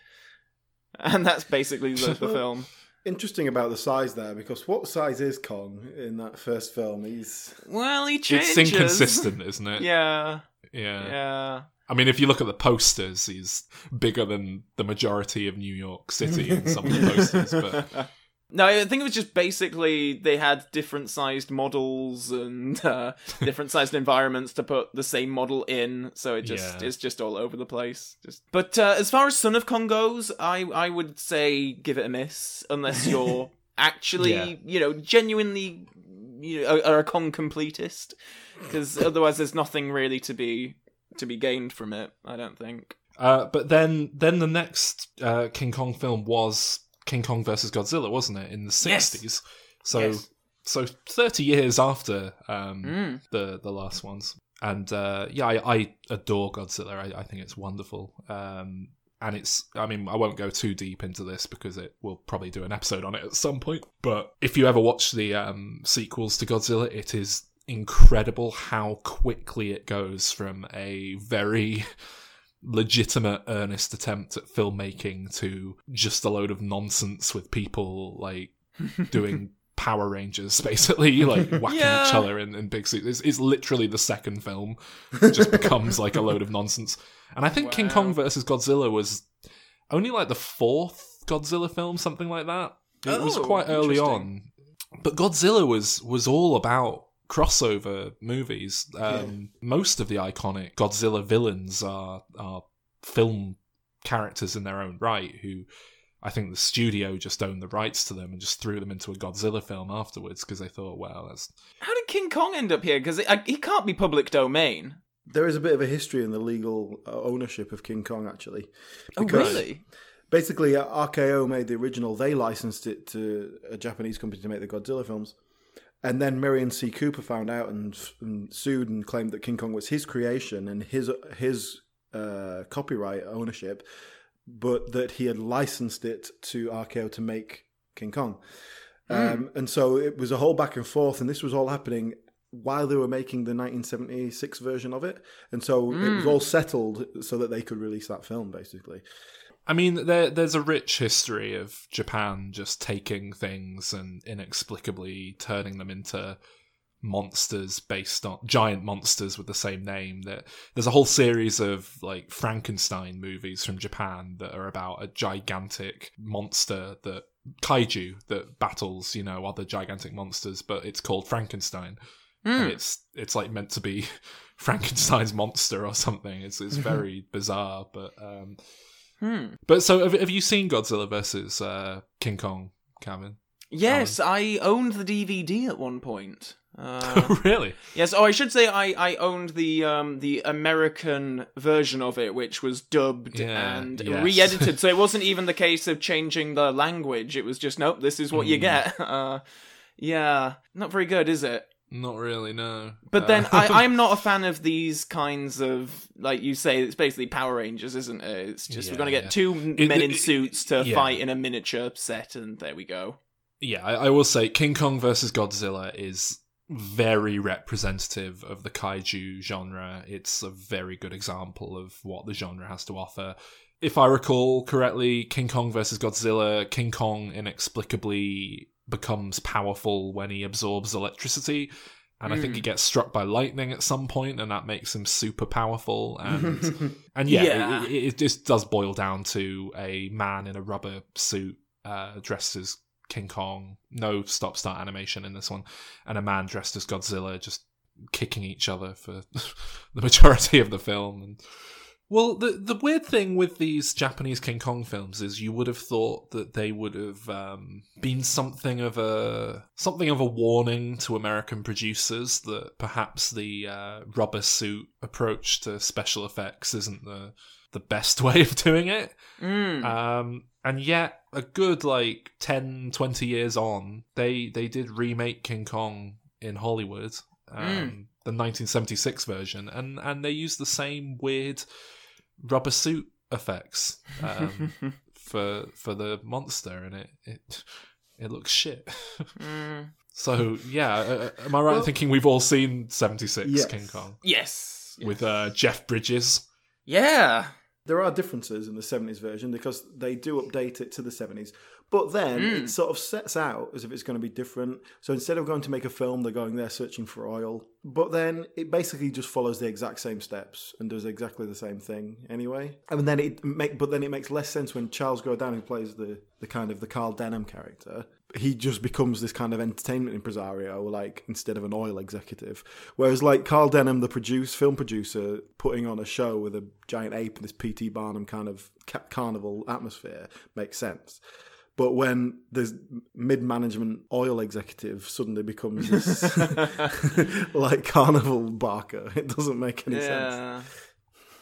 [SPEAKER 2] (laughs) and that's basically the, the film.
[SPEAKER 1] Interesting about the size there, because what size is Kong in that first film? He's
[SPEAKER 2] Well, he changes.
[SPEAKER 3] It's inconsistent, isn't it?
[SPEAKER 2] Yeah,
[SPEAKER 3] yeah.
[SPEAKER 2] yeah.
[SPEAKER 3] I mean, if you look at the posters, he's bigger than the majority of New York City in some of the posters. But (laughs)
[SPEAKER 2] No, I think it was just basically they had different sized models and uh, (laughs) different sized environments to put the same model in, so it just
[SPEAKER 3] Yeah.
[SPEAKER 2] it's just all over the place. Just, but uh, as far as Son of Kong goes, I I would say give it a miss unless (laughs) you're actually
[SPEAKER 3] Yeah.
[SPEAKER 2] you know genuinely you know, are a Kong completist, because otherwise there's nothing really to be to be gained from it. I don't think.
[SPEAKER 3] uh, but then then the next uh, King Kong film was King Kong versus Godzilla, wasn't it? In the sixties. So
[SPEAKER 2] Yes.
[SPEAKER 3] so thirty years after um,
[SPEAKER 2] Mm.
[SPEAKER 3] the the last ones. And uh, yeah, I, I adore Godzilla. I, I think it's wonderful. Um, and it's, I mean, I won't go too deep into this because it will probably do an episode on it at some point. But if you ever watch the um, sequels to Godzilla, it is incredible how quickly it goes from a very (laughs) legitimate, earnest attempt at filmmaking to just a load of nonsense with people like (laughs) doing Power Rangers, basically, (laughs) like (laughs) whacking
[SPEAKER 2] Yeah.
[SPEAKER 3] each other in, in big suits. It's, it's literally the second film. It just becomes like a load of nonsense. And I think King Kong versus Godzilla was only like the fourth Godzilla film, something like that. It was
[SPEAKER 2] Oh,
[SPEAKER 3] quite early on. But Godzilla was was all about crossover movies. Um, Most of the iconic Godzilla villains are are film characters in their own right who I think the studio just owned the rights to them and just threw them into a Godzilla film afterwards because they thought, well, that's
[SPEAKER 2] How did King Kong end up here? Because he can't be public domain.
[SPEAKER 1] there is a bit of a history in the legal uh, ownership of King Kong actually.
[SPEAKER 2] Oh, really?
[SPEAKER 1] Basically, uh, RKO made the original. They licensed it to a Japanese company to make the Godzilla films, And then Merian C. Cooper found out and, and sued and claimed that King Kong was his creation and his his uh, copyright ownership, but that he had licensed it to RKO to make King Kong. Um, and so it was a whole back and forth, and this was all happening while they were making the 1976 version of it. And so it was all settled so that they could release that film, basically.
[SPEAKER 3] I mean, there, there's a rich history of Japan just taking things and inexplicably turning them into monsters based on giant monsters with the same name. That there's a whole series of like Frankenstein movies from Japan that are about a gigantic monster that kaiju that battles, you know, other gigantic monsters, but it's called Frankenstein. And it's it's like meant to be (laughs) Frankenstein's monster or something. It's it's very bizarre, but um, but so have, have you seen Godzilla versus uh, King Kong, Cameron?
[SPEAKER 2] Yes, I owned the DVD at one point. Uh, (laughs)
[SPEAKER 3] really?
[SPEAKER 2] yes. Oh, I should say I, I owned the um the American version of it, which was dubbed
[SPEAKER 3] Yeah,
[SPEAKER 2] and
[SPEAKER 3] yes.
[SPEAKER 2] re-edited. so it (laughs) wasn't even the case of changing the language. It was just nope, this is what you get. (laughs) Uh, yeah, not very good, is it?
[SPEAKER 3] Not really, no.
[SPEAKER 2] But
[SPEAKER 3] Uh,
[SPEAKER 2] then I, (laughs) I'm not a fan of these kinds of like you say. It's basically Power Rangers, isn't it? It's just
[SPEAKER 3] Yeah,
[SPEAKER 2] we're gonna get
[SPEAKER 3] yeah.
[SPEAKER 2] two m-
[SPEAKER 3] It-
[SPEAKER 2] men in
[SPEAKER 3] it-
[SPEAKER 2] suits to
[SPEAKER 3] yeah.
[SPEAKER 2] fight in a miniature set, and there we go.
[SPEAKER 3] yeah, I, I will say King Kong versus Godzilla is very representative of the kaiju genre. It's a very good example of what the genre has to offer. If I recall correctly, King Kong versus Godzilla, King Kong inexplicably becomes powerful when he absorbs electricity. And I think he gets struck by lightning at some point, and that makes him super powerful. And (laughs) and yeah,
[SPEAKER 2] Yeah.
[SPEAKER 3] It, it, it just does boil down to a man in a rubber suit, uh, dressed as King Kong. No stop start animation in this one, and a man dressed as Godzilla just kicking each other for (laughs) the majority of the film. And well, the the weird thing with these Japanese King Kong films is you would have thought that they would have um, been something of a something of a warning to American producers that perhaps the uh, rubber suit approach to special effects isn't the the best (laughs) way of doing it.
[SPEAKER 2] Mm.
[SPEAKER 3] Um, and yet, a good like 10, 20 years on, they they did remake King Kong in Hollywood, um, the 1976 version, and and they used the same weird rubber suit effects um, (laughs) for for the monster, and it it it looks shit.
[SPEAKER 2] Mm. (laughs)
[SPEAKER 3] so yeah, uh, am I right in thinking we've all seen 76
[SPEAKER 1] Yes.
[SPEAKER 3] King Kong
[SPEAKER 2] Yes.
[SPEAKER 3] with uh, Jeff Bridges?
[SPEAKER 2] Yeah.
[SPEAKER 1] There are differences in the 70s version because they do update it to the 70s. But then it mm. sort of sets out as if it's going to be different. So instead of going to make a film, they're going there searching for oil. But then it basically just follows the exact same steps and does exactly the same thing anyway. And then it make, but then it makes less sense when Charles Grodin, who plays the the kind of the Carl Denham character, he just becomes this kind of entertainment impresario, like instead of an oil executive. Whereas like Carl Denham, the produce film producer, putting on a show with a giant ape and this P.T. Barnum kind of ca- carnival atmosphere makes sense. But when the mid-management oil executive suddenly becomes this (laughs) (laughs) like carnival barker, it doesn't make any sense.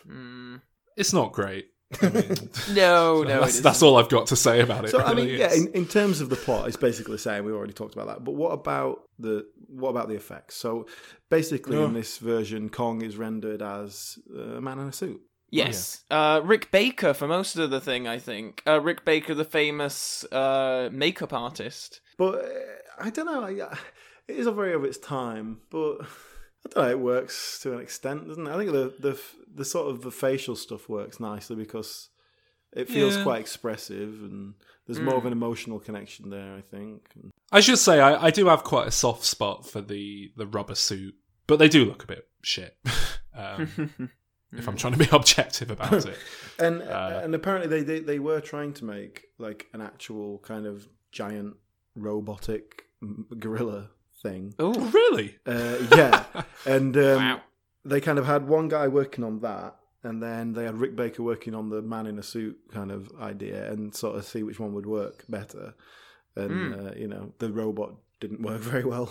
[SPEAKER 2] Mm.
[SPEAKER 3] It's not great. I (laughs) mean,
[SPEAKER 2] No, no.
[SPEAKER 3] that's,
[SPEAKER 2] it
[SPEAKER 3] that's all I've got to say about it.
[SPEAKER 1] So I
[SPEAKER 3] really.
[SPEAKER 1] mean, yeah, in, in terms of the plot, it's basically the same. We already talked about that. But what about the what about the effects? So basically, in this version, Kong is rendered as a man in a suit.
[SPEAKER 2] Yes. Uh, Rick Baker for most of the thing, I think. Uh, Rick Baker, the famous uh, makeup artist.
[SPEAKER 1] But uh, I don't know. I, it is a very of its time, but I don't know. It works to an extent, doesn't it? I think the the the sort of the facial stuff works nicely because it feels
[SPEAKER 3] Yeah.
[SPEAKER 1] quite expressive and there's more of an emotional connection there. I think.
[SPEAKER 3] I should say I, I do have quite a soft spot for the the rubber suit, but they do look a bit shit. (laughs) um, (laughs) if I'm trying to be (laughs) objective about it, (laughs)
[SPEAKER 1] And
[SPEAKER 3] Uh,
[SPEAKER 1] and apparently they, they they were trying to make like an actual kind of giant robotic gorilla thing.
[SPEAKER 2] Oh,
[SPEAKER 3] really,
[SPEAKER 1] Uh, yeah, (laughs) and um,
[SPEAKER 2] Wow.
[SPEAKER 1] they kind of had one guy working on that, and then they had Rick Baker working on the man in a suit kind of idea, and sort of see which one would work better. And
[SPEAKER 3] Hmm.
[SPEAKER 1] uh, you know, the robot didn't work (laughs) very well,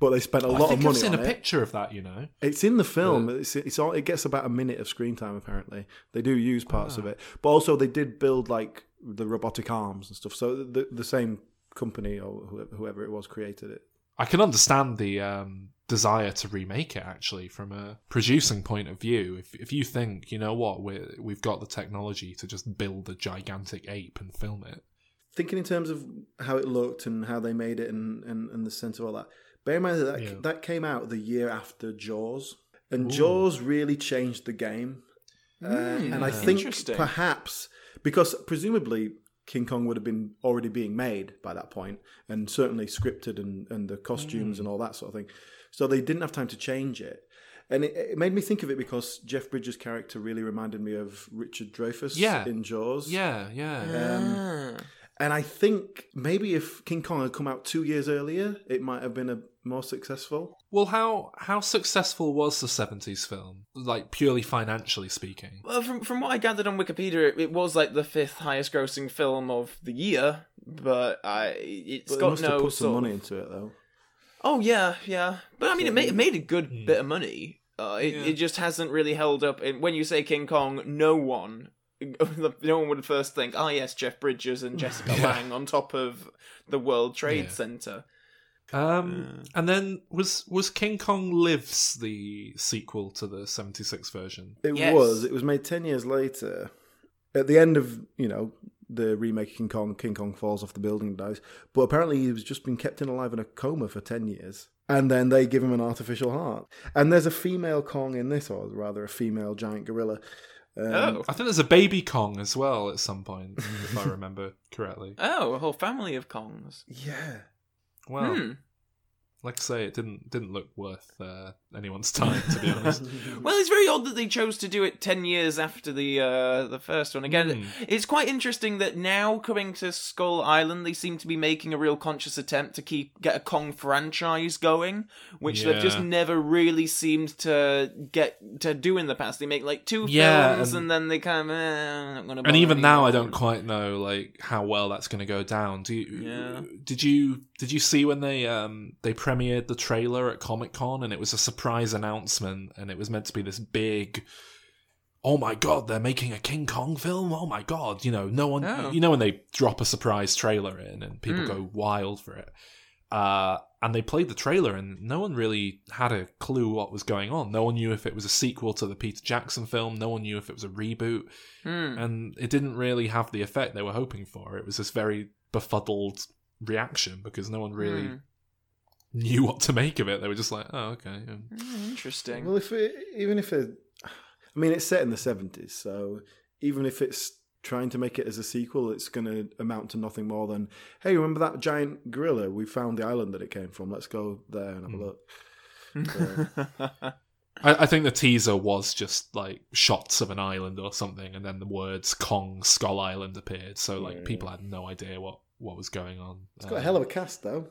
[SPEAKER 1] but they spent a
[SPEAKER 3] I
[SPEAKER 1] lot of
[SPEAKER 3] think
[SPEAKER 1] money
[SPEAKER 3] I've seen a
[SPEAKER 1] it.
[SPEAKER 3] picture of that. You know,
[SPEAKER 1] It's in the film. It's, it's all, it gets about a minute of screen time. Apparently, they do use parts of it, but also they did build like the robotic arms and stuff. So the the same company or whoever, whoever it was created it.
[SPEAKER 3] I can understand the um, desire to remake it actually from a producing point of view. If if you think you know what we we've got the technology to just build a gigantic ape and film it,
[SPEAKER 1] Thinking in terms of how it looked and how they made it and, and, and the sense of all that. Bear in mind that that,
[SPEAKER 3] Yeah.
[SPEAKER 1] that came out the year after Jaws, and Jaws really changed the game. Uh, and I
[SPEAKER 3] Hmm,
[SPEAKER 1] think perhaps because presumably King Kong would have been already being made by that point, and certainly scripted and, and the costumes
[SPEAKER 3] Hmm.
[SPEAKER 1] and all that sort of thing. So they didn't have time to change it. And it, it made me think of it because Jeff Bridges' character really reminded me of Richard Dreyfuss
[SPEAKER 3] Yeah.
[SPEAKER 1] in Jaws.
[SPEAKER 3] yeah, yeah,
[SPEAKER 1] Um, and I think maybe if King Kong had come out two years earlier, it might have been a more successful.
[SPEAKER 3] Well, how how successful was the seventies film? Like purely financially speaking.
[SPEAKER 2] Well, from from what I gathered on Wikipedia, it, it was like the fifth highest grossing film of the year, but I it's
[SPEAKER 1] But they
[SPEAKER 2] got
[SPEAKER 1] must
[SPEAKER 2] no
[SPEAKER 1] have put some
[SPEAKER 2] sort of-
[SPEAKER 1] money into it though.
[SPEAKER 2] Oh yeah, yeah. But I mean, it made it made a good
[SPEAKER 3] Hmm.
[SPEAKER 2] bit of money. Uh, it,
[SPEAKER 3] Yeah.
[SPEAKER 2] it just hasn't really held up. And when you say King Kong, no one, (laughs) no one would first think, "Oh yes, Jeff Bridges and Jessica (laughs)
[SPEAKER 3] Yeah.
[SPEAKER 2] Lange on top of the World Trade
[SPEAKER 3] Yeah.
[SPEAKER 2] Center."
[SPEAKER 3] Um, and then was was King Kong Lives the sequel to the seventy six version?
[SPEAKER 1] It
[SPEAKER 2] Yes.
[SPEAKER 1] was. It was made ten years later. At the end of you know the remake of King Kong, King Kong falls off the building and dies. But apparently he was just been kept in alive in a coma for ten years, and then they give him an artificial heart. And there's a female Kong in this, or rather a female giant gorilla. Um,
[SPEAKER 2] oh,
[SPEAKER 3] I think there's a baby Kong as well at some point, if I (laughs) remember correctly.
[SPEAKER 2] oh, a whole family of Kongs.
[SPEAKER 1] yeah.
[SPEAKER 3] Well,
[SPEAKER 2] Hmm.
[SPEAKER 3] Like I say, it didn't didn't look worth uh, anyone's time to be honest. (laughs)
[SPEAKER 2] Well, it's very odd that they chose to do it ten years after the uh, the first one. Again,
[SPEAKER 3] Hmm.
[SPEAKER 2] it's quite interesting that now coming to Skull Island, they seem to be making a real conscious attempt to keep get a Kong franchise going, which they've just never really seemed to get to do in the past. They make like two
[SPEAKER 3] Yeah,
[SPEAKER 2] films, and,
[SPEAKER 3] and-
[SPEAKER 2] then they kind of eh, I'm not gonna.
[SPEAKER 3] and
[SPEAKER 2] bother
[SPEAKER 3] even now, I don't quite know like how well that's going to go down. Do you?
[SPEAKER 2] Yeah.
[SPEAKER 3] Did you did you see when they um they premiered the trailer at Comic Con and it was a surprise announcement and it was meant to be this big. Oh my god, they're making a King Kong film. Oh my god, you know, no one,
[SPEAKER 2] Oh.
[SPEAKER 3] you know, when they drop a surprise trailer in and people
[SPEAKER 2] Mm.
[SPEAKER 3] go wild for it. Uh, and they played the trailer and no one really had a clue what was going on. No one knew if it was a sequel to the Peter Jackson film. No one knew if it was a reboot
[SPEAKER 2] Hmm.
[SPEAKER 3] and it didn't really have the effect they were hoping for. It was this very befuddled reaction because no one really
[SPEAKER 2] Hmm.
[SPEAKER 3] knew what to make of it. They were just like, "Oh, okay." yeah."
[SPEAKER 2] Hmm, Interesting.
[SPEAKER 1] Well, if it, even if it, I mean, it's set in the seventies, so even if it's trying to make it as a sequel, it's going to amount to nothing more than, hey, remember that giant gorilla? We found the island that it came from. Let's go there and have a look. (laughs)
[SPEAKER 3] I, I think the teaser was just like shots of an island or something, and then the words "Kong Skull Island" appeared. So like
[SPEAKER 1] Yeah.
[SPEAKER 3] people had no idea what what was going on.
[SPEAKER 1] It's got a hell of a cast, though.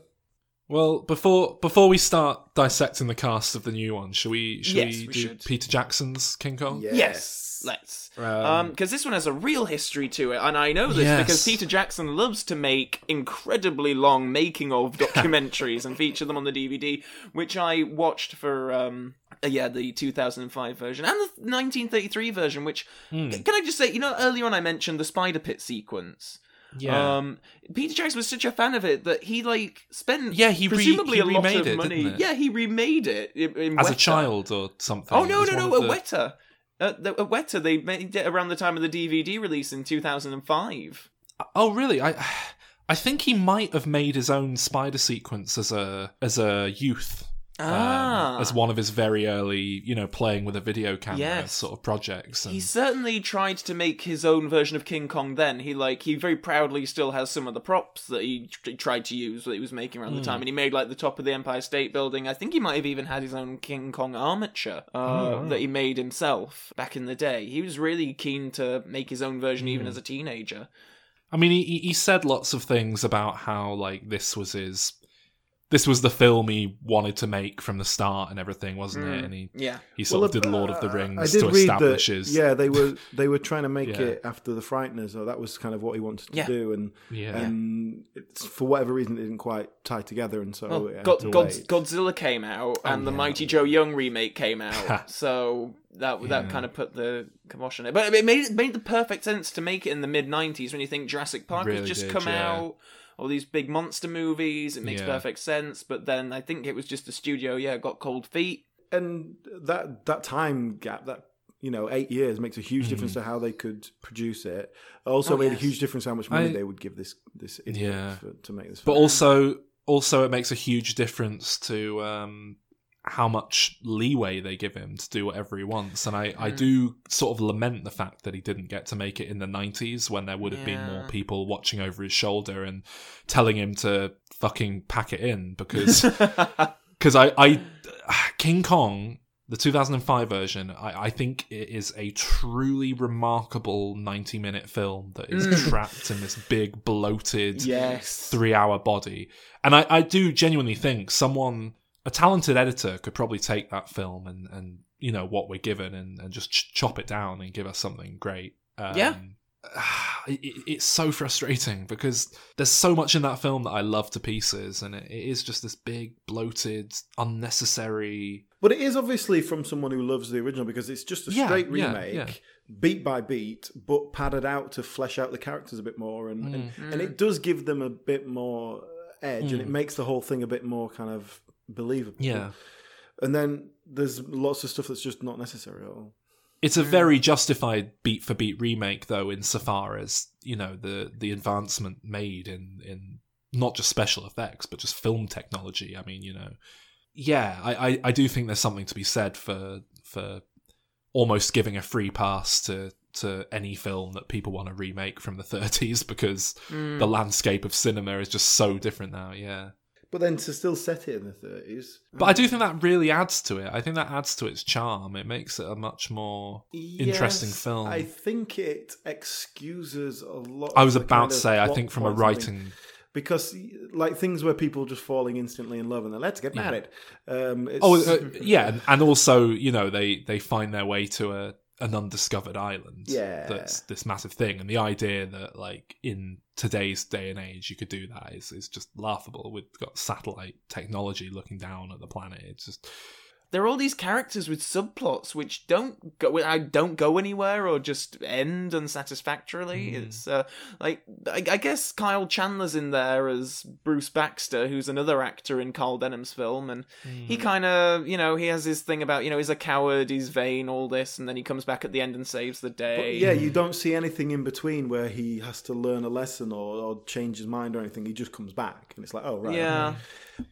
[SPEAKER 3] Well, before before we start dissecting the cast of the new one, should we should
[SPEAKER 2] Yes,
[SPEAKER 3] we,
[SPEAKER 2] we
[SPEAKER 3] do
[SPEAKER 2] should.
[SPEAKER 3] Peter Jackson's King Kong?
[SPEAKER 2] yes, let's.
[SPEAKER 3] Um,
[SPEAKER 2] Um, because this one has a real history to it, and I know this
[SPEAKER 3] Yes.
[SPEAKER 2] because Peter Jackson loves to make incredibly long making of (laughs) documentaries and feature them on the DVD, which I watched for. Um, uh, yeah, the 2005 version and the 1933 version. Which
[SPEAKER 3] Hmm.
[SPEAKER 2] can I just say, you know, earlier on I mentioned the spider pit sequence.
[SPEAKER 3] Yeah.
[SPEAKER 2] Um, Peter Jackson was such a fan of it that he like spent
[SPEAKER 3] Yeah, he re-
[SPEAKER 2] presumably
[SPEAKER 3] he
[SPEAKER 2] a lot
[SPEAKER 3] remade
[SPEAKER 2] of
[SPEAKER 3] it,
[SPEAKER 2] money. Yeah, he remade it in, in
[SPEAKER 3] As a child or something.
[SPEAKER 2] Oh no, no, no! a
[SPEAKER 3] the-
[SPEAKER 2] Weta, at, the, at Weta, they made it around the time of the DVD release in 2005.
[SPEAKER 3] Oh, really? I I think he might have made his own spider sequence as a as a youth. Um,
[SPEAKER 2] Ah,
[SPEAKER 3] as one of his very early, you know, playing with a video camera
[SPEAKER 2] Yes.
[SPEAKER 3] sort of projects. And,
[SPEAKER 2] he certainly tried to make his own version of King Kong. Then he like he very proudly still has some of the props that he tr- tried to use that he was making around
[SPEAKER 3] Hmm.
[SPEAKER 2] the time, and he made like the top of the Empire State Building. I think he might have even had his own King Kong armature uh,
[SPEAKER 3] wow.
[SPEAKER 2] that he made himself back in the day. He was really keen to make his own version,
[SPEAKER 3] Hmm.
[SPEAKER 2] even as a teenager.
[SPEAKER 3] I mean, he he said lots of things about how like this was his. This was the film he wanted to make from the start and everything, wasn't it? And he
[SPEAKER 2] Yeah.
[SPEAKER 3] he sort of
[SPEAKER 1] uh,
[SPEAKER 3] did Lord of the
[SPEAKER 1] I
[SPEAKER 3] Rings
[SPEAKER 1] did
[SPEAKER 3] to
[SPEAKER 1] read
[SPEAKER 3] establish
[SPEAKER 1] that,
[SPEAKER 3] his.
[SPEAKER 1] Yeah, they were (laughs) they were trying to make
[SPEAKER 3] Yeah.
[SPEAKER 1] it after the Frighteners, or that was kind of what he wanted to
[SPEAKER 2] Yeah.
[SPEAKER 1] do, and
[SPEAKER 3] Yeah.
[SPEAKER 1] and it's, for whatever reason it didn't quite tie together, and so
[SPEAKER 2] Well,
[SPEAKER 1] it
[SPEAKER 2] God,
[SPEAKER 1] to
[SPEAKER 2] God's. Godzilla came out, and the
[SPEAKER 3] yeah.
[SPEAKER 2] Mighty Joe Young remake came out, (laughs) so that that kind of put the kibosh on it. But it made it made the perfect sense to make it in the mid '90s when you think Jurassic Park
[SPEAKER 3] Really
[SPEAKER 2] has just
[SPEAKER 3] did,
[SPEAKER 2] come
[SPEAKER 3] yeah.
[SPEAKER 2] out. All these big monster movies. It makes
[SPEAKER 3] Yeah.
[SPEAKER 2] perfect sense. But then I think it was just the studio, yeah, got cold feet.
[SPEAKER 1] and that that time gap that you know eight years makes a huge
[SPEAKER 3] Mm.
[SPEAKER 1] difference to how they could produce it also
[SPEAKER 2] Oh,
[SPEAKER 1] made
[SPEAKER 2] yes.
[SPEAKER 1] a huge difference how much money
[SPEAKER 3] I-
[SPEAKER 1] they would give this this idiot
[SPEAKER 3] Yeah.
[SPEAKER 1] for, to make this
[SPEAKER 3] But
[SPEAKER 1] film.
[SPEAKER 3] also, also it makes a huge difference to um, how much leeway they give him to do whatever he wants. And I, I
[SPEAKER 2] Mm.
[SPEAKER 3] do sort of lament the fact that he didn't get to make it in the 90s when there would have been more people watching over his shoulder and telling him to fucking pack it in because (laughs) because I, I King Kong the 2005 version I, I think it is a truly remarkable 90 minute film that is
[SPEAKER 2] Mm.
[SPEAKER 3] trapped in this big bloated
[SPEAKER 2] yes.
[SPEAKER 3] three hour body. And I, I do genuinely think someone, a talented editor, could probably take that film and, and you know, what we're given and, and just ch- chop it down and give us something great. Um,
[SPEAKER 2] Yeah. (sighs)
[SPEAKER 3] It, it- it's so frustrating because there's so much in that film that I love to pieces, and it, it is just this big, bloated, unnecessary.
[SPEAKER 1] but it is obviously from someone who loves the original because it's just a
[SPEAKER 3] Yeah,
[SPEAKER 1] straight remake
[SPEAKER 3] yeah.
[SPEAKER 1] beat by beat but padded out to flesh out the characters a bit more and and, and it does give them a bit more edge and it makes the whole thing a bit more kind of believable
[SPEAKER 3] Yeah.
[SPEAKER 1] and then there's lots of stuff that's just not necessary at all
[SPEAKER 3] It's a very justified beat for beat remake, though, insofar as you know the the advancement made in in not just special effects but just film technology. I mean, you know, yeah, I, I, I do think there's something to be said for for almost giving a free pass to to any film that people want to remake from the (laughs) 30s because
[SPEAKER 2] Mm.
[SPEAKER 3] the landscape of cinema is just so different now. Yeah.
[SPEAKER 1] But then to still set it in the 30s
[SPEAKER 3] But I do think that really adds to it. I think that adds to its charm. It makes it a much more interesting film.
[SPEAKER 1] I think it excuses a lot.
[SPEAKER 3] I was about to say, I think from a
[SPEAKER 1] points, I mean,
[SPEAKER 3] writing,
[SPEAKER 1] because like things where people just falling instantly in love and then let's get married. Um, it's,
[SPEAKER 3] oh uh, yeah, and, and also you know they they find their way to a an undiscovered island.
[SPEAKER 1] Yeah.
[SPEAKER 3] that's this massive thing, and the idea that like in today's day and age you could do that is is just laughable. We've got satellite technology looking down at the planet. It's just
[SPEAKER 2] there are all these characters with subplots which don't go I don't go anywhere or just end unsatisfactorily.
[SPEAKER 3] Mm.
[SPEAKER 2] It's uh, like I, I guess Kyle Chandler's in there as Bruce Baxter, who's another actor in Carl Denham's film, and he kind of you know he has his thing about you know he's a coward, he's vain, all this, and then he comes back at the end and saves the
[SPEAKER 1] but
[SPEAKER 2] day.
[SPEAKER 1] yeah, you don't see anything in between where he has to learn a lesson or, or change his mind or anything. He just comes back, and it's like, oh right.
[SPEAKER 2] yeah.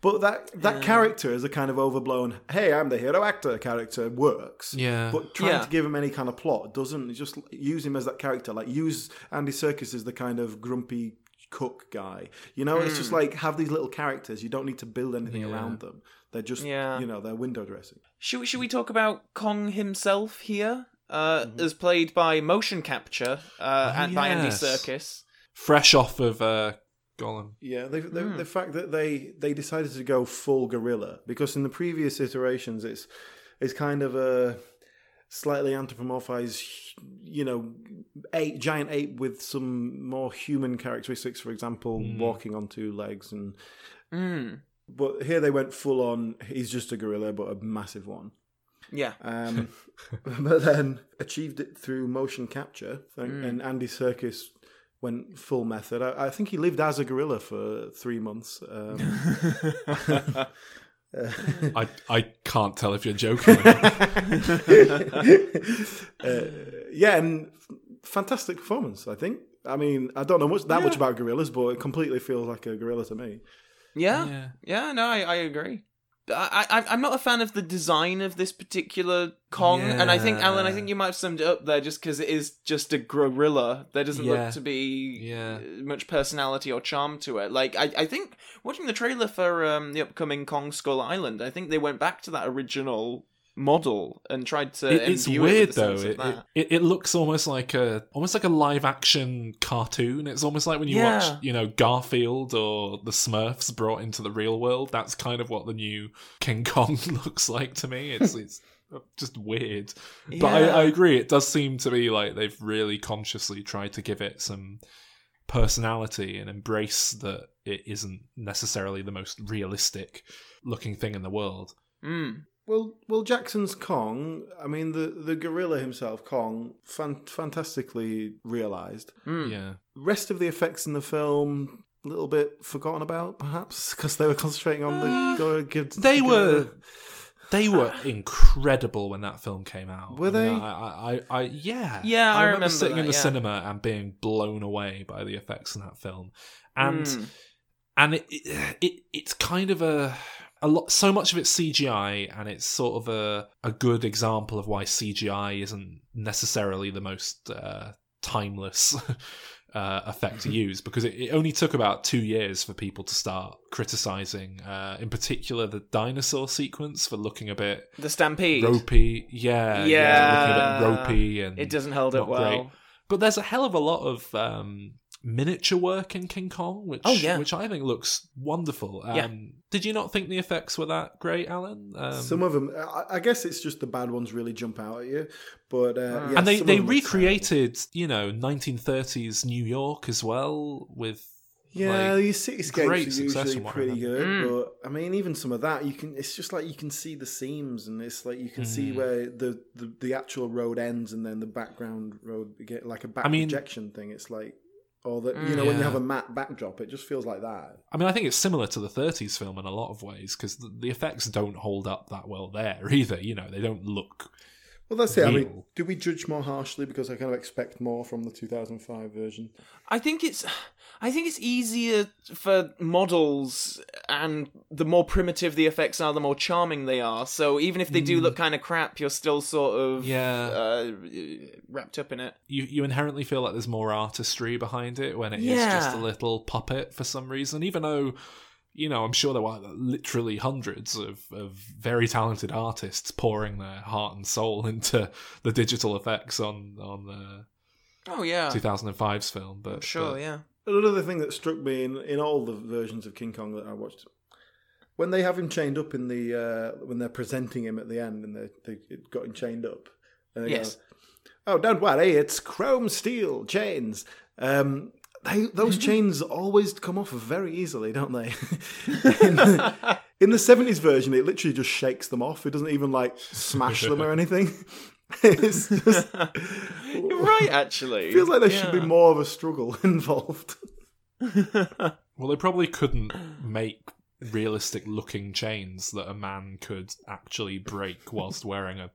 [SPEAKER 1] But that that character is a kind of overblown, hey, I'm the hero actor character works.
[SPEAKER 3] Yeah.
[SPEAKER 1] But trying
[SPEAKER 2] Yeah.
[SPEAKER 1] to give him any kind of plot doesn't. Just use him as that character. Like use Andy Serkis as the kind of grumpy cook guy. You know, it's just like have these little characters. You don't need to build anything
[SPEAKER 3] Yeah.
[SPEAKER 1] around them. They're just
[SPEAKER 2] Yeah.
[SPEAKER 1] you know they're window dressing.
[SPEAKER 2] Should we, should we talk about Kong himself here? Uh, As played by motion capture uh,
[SPEAKER 3] Oh,
[SPEAKER 2] and by Andy
[SPEAKER 3] yes.
[SPEAKER 2] Serkis.
[SPEAKER 3] fresh off of uh, Gollum.
[SPEAKER 1] Yeah, they, they,
[SPEAKER 2] Hmm.
[SPEAKER 1] the fact that they they decided to go full gorilla because in the previous iterations it's it's kind of a slightly anthropomorphized, you know, ape giant ape with some more human characteristics. For example,
[SPEAKER 3] Hmm.
[SPEAKER 1] walking on two legs, and
[SPEAKER 2] Mm.
[SPEAKER 1] but here they went full on. He's just a gorilla, but a massive one.
[SPEAKER 2] Yeah.
[SPEAKER 1] Um, (laughs) but then achieved it through motion capture, and,
[SPEAKER 2] Hmm.
[SPEAKER 1] and Andy Serkis went full method. I, I think he lived as a gorilla for three months. Um, (laughs) (laughs)
[SPEAKER 3] I I can't tell if you're joking. (laughs)
[SPEAKER 1] uh, yeah, and fantastic performance. I think. I mean, I don't know much that much about gorillas, but it completely feels like a gorilla to me.
[SPEAKER 2] Yeah.
[SPEAKER 3] yeah.
[SPEAKER 2] Yeah, no, I, I agree. I, I, I'm not a fan of the design of this particular Kong, and I think, Alan, I think you might have summed it up there just because it is just a gorilla. There doesn't
[SPEAKER 3] Yeah.
[SPEAKER 2] look to be
[SPEAKER 3] Yeah.
[SPEAKER 2] uh, much personality or charm to it. Like, I, I think watching the trailer for um, the upcoming Kong Skull Island, I think they went back to that original model and tried to.
[SPEAKER 3] It- it's weird
[SPEAKER 2] it
[SPEAKER 3] though. It, it, it looks almost like a almost like a live action cartoon. It's almost like when you
[SPEAKER 2] Yeah.
[SPEAKER 3] watch, you know, Garfield or the Smurfs brought into the real world. That's kind of what the new King (laughs) Kong looks like to me. It's it's just weird. But I, I agree. It does seem to be like they've really consciously tried to give it some personality and embrace that it isn't necessarily the most realistic looking thing in the world.
[SPEAKER 2] Mm.
[SPEAKER 1] Well, well, Jackson's Kong. I mean, the the gorilla himself, Kong, fan, fantastically realized.
[SPEAKER 2] Mm.
[SPEAKER 3] Yeah.
[SPEAKER 1] Rest of the effects in the film a little bit forgotten about, perhaps, because they were concentrating on the. go- give-
[SPEAKER 3] They
[SPEAKER 1] go-
[SPEAKER 3] were they were (sighs) incredible when that film came out.
[SPEAKER 1] Were
[SPEAKER 3] I mean,
[SPEAKER 1] they?
[SPEAKER 3] I, I, I, yeah,
[SPEAKER 2] Yeah, I
[SPEAKER 3] remember,
[SPEAKER 2] remember
[SPEAKER 3] sitting in the
[SPEAKER 2] yeah.
[SPEAKER 3] cinema and being blown away by the effects in that film, and
[SPEAKER 2] Mm.
[SPEAKER 3] and it, it, it it's kind of a a lot. So much of it's CGI, and it's sort of a a good example of why CGI isn't necessarily the most uh, timeless. (laughs) Uh, effect to (laughs) use because it, it only took about two years for people to start criticizing, uh, in particular the dinosaur sequence for looking a bit
[SPEAKER 2] The Stampede.
[SPEAKER 3] ropey. Yeah,
[SPEAKER 2] Yeah.
[SPEAKER 3] looking a bit ropey and
[SPEAKER 2] It doesn't hold up
[SPEAKER 3] not great.
[SPEAKER 2] well.
[SPEAKER 3] But there's a hell of a lot of um, miniature work in King Kong, which
[SPEAKER 2] Oh, yeah.
[SPEAKER 3] which I think looks wonderful. Um,
[SPEAKER 2] Yeah.
[SPEAKER 3] Did you not think the effects were that great, Alan? Um,
[SPEAKER 1] Some of them, I, I guess it's just the bad ones really jump out at you. But uh, yeah,
[SPEAKER 3] and they, they recreated, you know, 1930s New York as well with
[SPEAKER 1] Yeah,
[SPEAKER 3] like,
[SPEAKER 1] your cityscapes
[SPEAKER 3] great
[SPEAKER 1] are
[SPEAKER 3] success
[SPEAKER 1] usually
[SPEAKER 3] from what I
[SPEAKER 1] pretty good,
[SPEAKER 2] remember.
[SPEAKER 1] but I mean, even some of that, you can. It's just like you can see the seams, and it's like you can see
[SPEAKER 3] Mm.
[SPEAKER 1] where the, the the actual road ends, and then the background road get like a back
[SPEAKER 3] I mean-
[SPEAKER 1] projection thing. It's like, or that you know when you have a matte backdrop, it just feels like that.
[SPEAKER 3] I mean, I think it's similar to the 30s film in a lot of ways because the, the effects don't hold up that well there (laughs) either. You know, they don't look.
[SPEAKER 1] Well, that's it. I mean, do we judge more harshly because I kind of expect more from the 2005 version?
[SPEAKER 2] I think it's I think it's easier for models and the more primitive the effects are, the more charming they are. So even if they do look kind of crap, you're still sort of
[SPEAKER 3] Yeah.
[SPEAKER 2] uh, wrapped up in it.
[SPEAKER 3] You, you inherently feel like there's more artistry behind it when it is
[SPEAKER 2] Yeah.
[SPEAKER 3] just a little puppet for some reason, even though. You know, I'm sure there were literally hundreds of, of very talented artists pouring their heart and soul (laughs) into the digital effects on on the
[SPEAKER 2] Oh yeah,
[SPEAKER 3] 2005's film. But
[SPEAKER 2] sure,
[SPEAKER 3] but-
[SPEAKER 2] yeah.
[SPEAKER 1] Another thing that struck me in, in all the versions of King Kong that I watched, when they have him chained up in the uh, when they're presenting him at the end and they they got him chained up, and they
[SPEAKER 2] Yes.
[SPEAKER 1] go, "Oh, don't worry, it's chrome steel chains." Um, they, those mm-hmm. chains always come off very easily, don't they? (laughs) in, the, in the 70s version, it literally just shakes them off. It doesn't even like smash them or (laughs) anything. (laughs) it's just
[SPEAKER 2] You're right, actually.
[SPEAKER 1] feels like there should be more of a struggle involved.
[SPEAKER 3] Well, they probably couldn't make realistic looking chains that a man could actually break whilst wearing a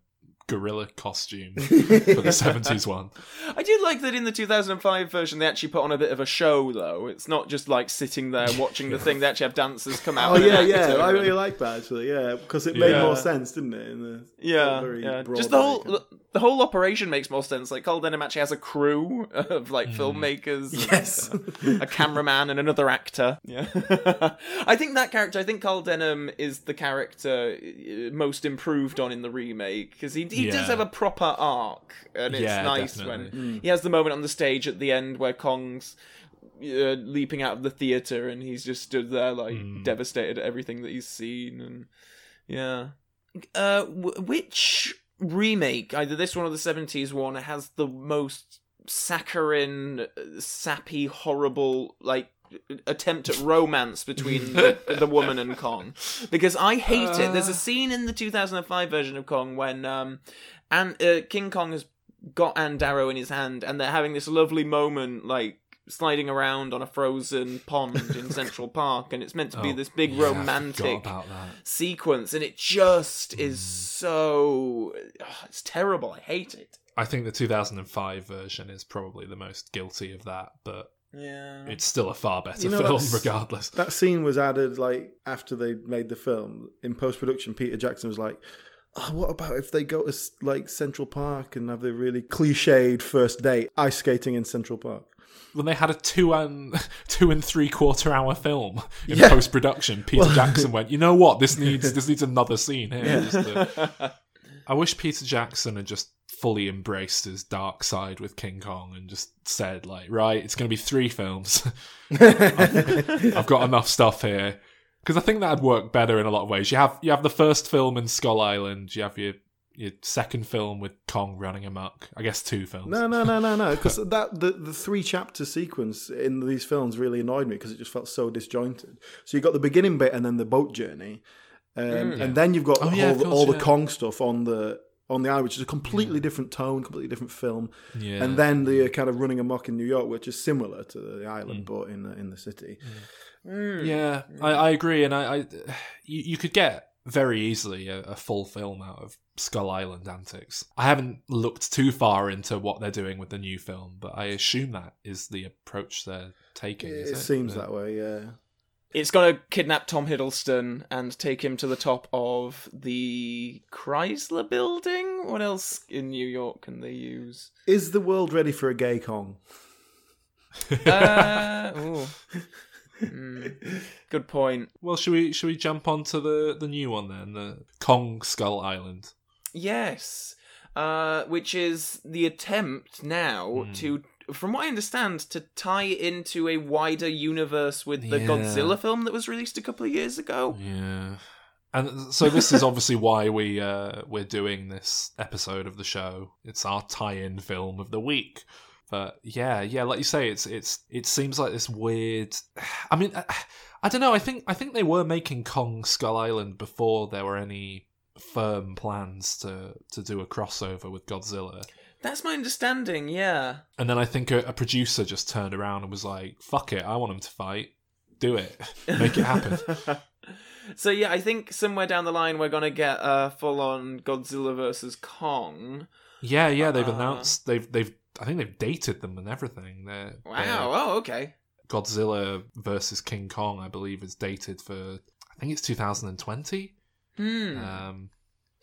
[SPEAKER 3] gorilla costume (laughs) for the 70s one.
[SPEAKER 2] I do like that in the 2005 version they actually put on a bit of a show though. It's not just like sitting there watching the (laughs) thing. They actually have dancers come out.
[SPEAKER 1] Oh yeah, yeah. I (laughs) really like that actually. Yeah, because it made
[SPEAKER 3] Yeah.
[SPEAKER 1] more sense, didn't it? In the
[SPEAKER 2] Yeah,
[SPEAKER 1] very
[SPEAKER 2] yeah.
[SPEAKER 1] broad
[SPEAKER 2] Just the whole
[SPEAKER 1] way,
[SPEAKER 2] the, the whole operation makes more sense. Like Carl Denham actually has a crew of like filmmakers, and,
[SPEAKER 1] Yes.
[SPEAKER 2] uh, a cameraman, and another actor. Yeah, I think that character. I think Carl Denham is the character uh, most improved on in the remake because he he does have a proper arc, and it's
[SPEAKER 3] Yeah,
[SPEAKER 2] nice
[SPEAKER 3] definitely.
[SPEAKER 2] when he has the moment on the stage at the end where Kong's. Uh, leaping out of the theater and he's just stood there like devastated at everything that he's seen and yeah uh, w- which remake, either this one or the seventies one, has the most saccharine, uh, sappy, horrible like attempt at romance between the, (laughs) the woman and Kong? Because I hate it. There's a scene in the 2005 version of Kong when um, and uh, King Kong has got Ann Darrow in his hand, and they're having this lovely moment, like sliding around on a frozen pond in (laughs) Central Park, and it's meant to be
[SPEAKER 3] Oh,
[SPEAKER 2] this big
[SPEAKER 3] yeah,
[SPEAKER 2] romantic sequence, and it just is
[SPEAKER 3] Hmm.
[SPEAKER 2] so. it's terrible. I hate it.
[SPEAKER 3] I think the 2005 version is probably the most guilty of that, but
[SPEAKER 2] Yeah.
[SPEAKER 3] it's still a far better
[SPEAKER 1] You know,
[SPEAKER 3] film (laughs) regardless.
[SPEAKER 1] that scene was added like after they made the film in post production. Peter Jackson was like, oh, "What about if they go to like Central Park and have the really cliched first date ice skating in Central Park?"
[SPEAKER 3] When they had a two and (laughs) two and three quarter hour film in
[SPEAKER 1] Yeah.
[SPEAKER 3] post production, Peter Jackson went, "You know what? This needs (laughs) this needs another scene here." Just to- I wish Peter Jackson had just fully embraced his dark side with King Kong and just said, like, right, it's going to be three films. (laughs) I've, I've got enough stuff here because I think that'd work better in a lot of ways. You have you have the first film in Skull Island. You have your your second film with Kong running amok. I guess two films.
[SPEAKER 1] No, no, no, no, no. (laughs) Because that the, the three chapter sequence in these films really annoyed me because it just felt so disjointed. So you got the beginning bit and then the boat journey, um, and then you've got
[SPEAKER 3] Oh,
[SPEAKER 1] the
[SPEAKER 3] yeah,
[SPEAKER 1] whole,
[SPEAKER 3] course,
[SPEAKER 1] all the
[SPEAKER 3] yeah.
[SPEAKER 1] Kong stuff on the on the island, which is a completely different tone, completely different film.
[SPEAKER 3] Yeah.
[SPEAKER 1] And then the uh, kind of running amok in New York, which is similar to the island,
[SPEAKER 3] Mm.
[SPEAKER 1] but in the, in the city.
[SPEAKER 3] Yeah, I, I agree, and I, I (sighs) you, you could get very easily a, a full film out of Skull Island antics. I haven't looked too far into what they're doing with the new film, but I assume that is the approach they're taking.
[SPEAKER 1] It,
[SPEAKER 3] it?
[SPEAKER 1] seems
[SPEAKER 3] Yeah.
[SPEAKER 1] that way, yeah.
[SPEAKER 2] It's gonna kidnap Tom Hiddleston and take him to the top of the Chrysler building. What else in New York can they use?
[SPEAKER 1] Is the world ready for a gay Kong? (laughs)
[SPEAKER 2] Uh, ooh. Hmm. Good point.
[SPEAKER 3] Well, should we should we jump onto the the new one then, the Kong Skull Island?
[SPEAKER 2] Yes, uh, which is the attempt now
[SPEAKER 3] Hmm.
[SPEAKER 2] to, from what I understand, to tie into a wider universe with the
[SPEAKER 3] Yeah.
[SPEAKER 2] Godzilla film that was released a couple of years ago.
[SPEAKER 3] Yeah. And so this is obviously why we uh, we're doing this episode of the show. It's our tie-in film of the week. But yeah, yeah, like you say, it's it's it seems like this weird. (sighs) I mean, I, I don't know. I think I think they were making Kong Skull Island before there were any firm plans to to do a crossover with Godzilla.
[SPEAKER 2] That's my understanding. Yeah.
[SPEAKER 3] And then I think a, a producer just turned around and was like, "Fuck it, I want them to fight. Do it, (laughs) make it happen." (laughs)
[SPEAKER 2] so yeah, I think somewhere down the line we're gonna get a full-on Godzilla versus Kong.
[SPEAKER 3] Yeah, yeah, they've
[SPEAKER 2] Uh,
[SPEAKER 3] announced they've they've I think they've dated them and everything. They're,
[SPEAKER 2] Wow. Oh, okay.
[SPEAKER 3] Godzilla versus King Kong, I believe, is dated for I think it's 2020.
[SPEAKER 2] Hmm.
[SPEAKER 3] Um,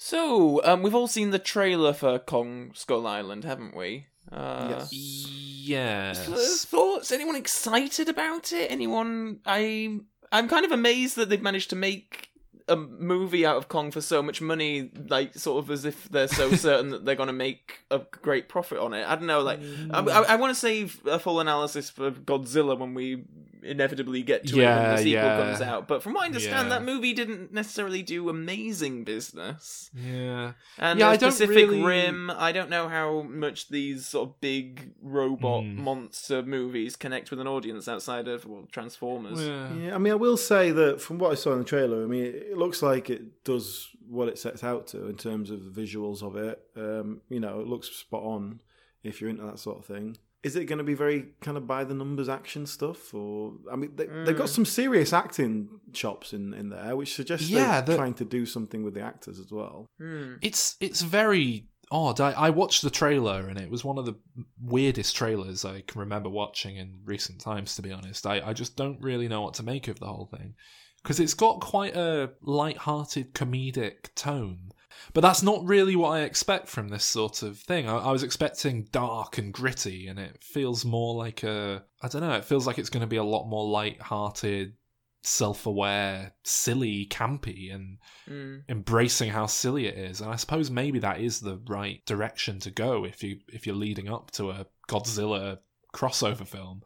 [SPEAKER 2] So, um, we've all seen the trailer for Kong Skull Island, haven't we? Uh,
[SPEAKER 3] yes.
[SPEAKER 2] th- Thoughts? Anyone excited about it? Anyone? I I'm kind of amazed that they've managed to make a movie out of Kong for so much money, like sort of as if they're so (laughs) certain that they're going to make a great profit on it. I don't know. Like, I, I, I want to save a full analysis for Godzilla when we inevitably get to it when the sequel
[SPEAKER 3] yeah.
[SPEAKER 2] comes out. But from what I understand,
[SPEAKER 3] Yeah.
[SPEAKER 2] that movie didn't necessarily do amazing business.
[SPEAKER 3] Yeah.
[SPEAKER 2] And
[SPEAKER 3] Yeah, I don't really-
[SPEAKER 2] Rim, I don't know how much these sort of big robot
[SPEAKER 3] Hmm.
[SPEAKER 2] monster movies connect with an audience outside of well, Transformers.
[SPEAKER 3] Yeah.
[SPEAKER 1] Yeah, I mean, I will say that from what I saw in the trailer, I mean, it looks like it does what it sets out to in terms of the visuals of it. Um, you know, it looks spot on if you're into that sort of thing. Is it going to be very kind of by the numbers action stuff, or I mean, they, they've got some serious acting chops in in there, which suggests
[SPEAKER 3] Yeah,
[SPEAKER 1] they're
[SPEAKER 3] the-
[SPEAKER 1] trying to do something with the actors as well.
[SPEAKER 2] Hmm.
[SPEAKER 3] It's it's very odd. I, I watched the trailer and it was one of the weirdest trailers I can remember watching in recent times. To be honest, I, I just don't really know what to make of the whole thing because it's got quite a light-hearted comedic tone. But that's not really what I expect from this sort of thing. I, I was expecting dark and gritty, and it feels more like a I don't know. It feels like it's going to be a lot more light-hearted, self-aware, silly, campy, and
[SPEAKER 2] Hmm.
[SPEAKER 3] embracing how silly it is and i suppose maybe that is the right direction to go if you if you're leading up to a godzilla crossover film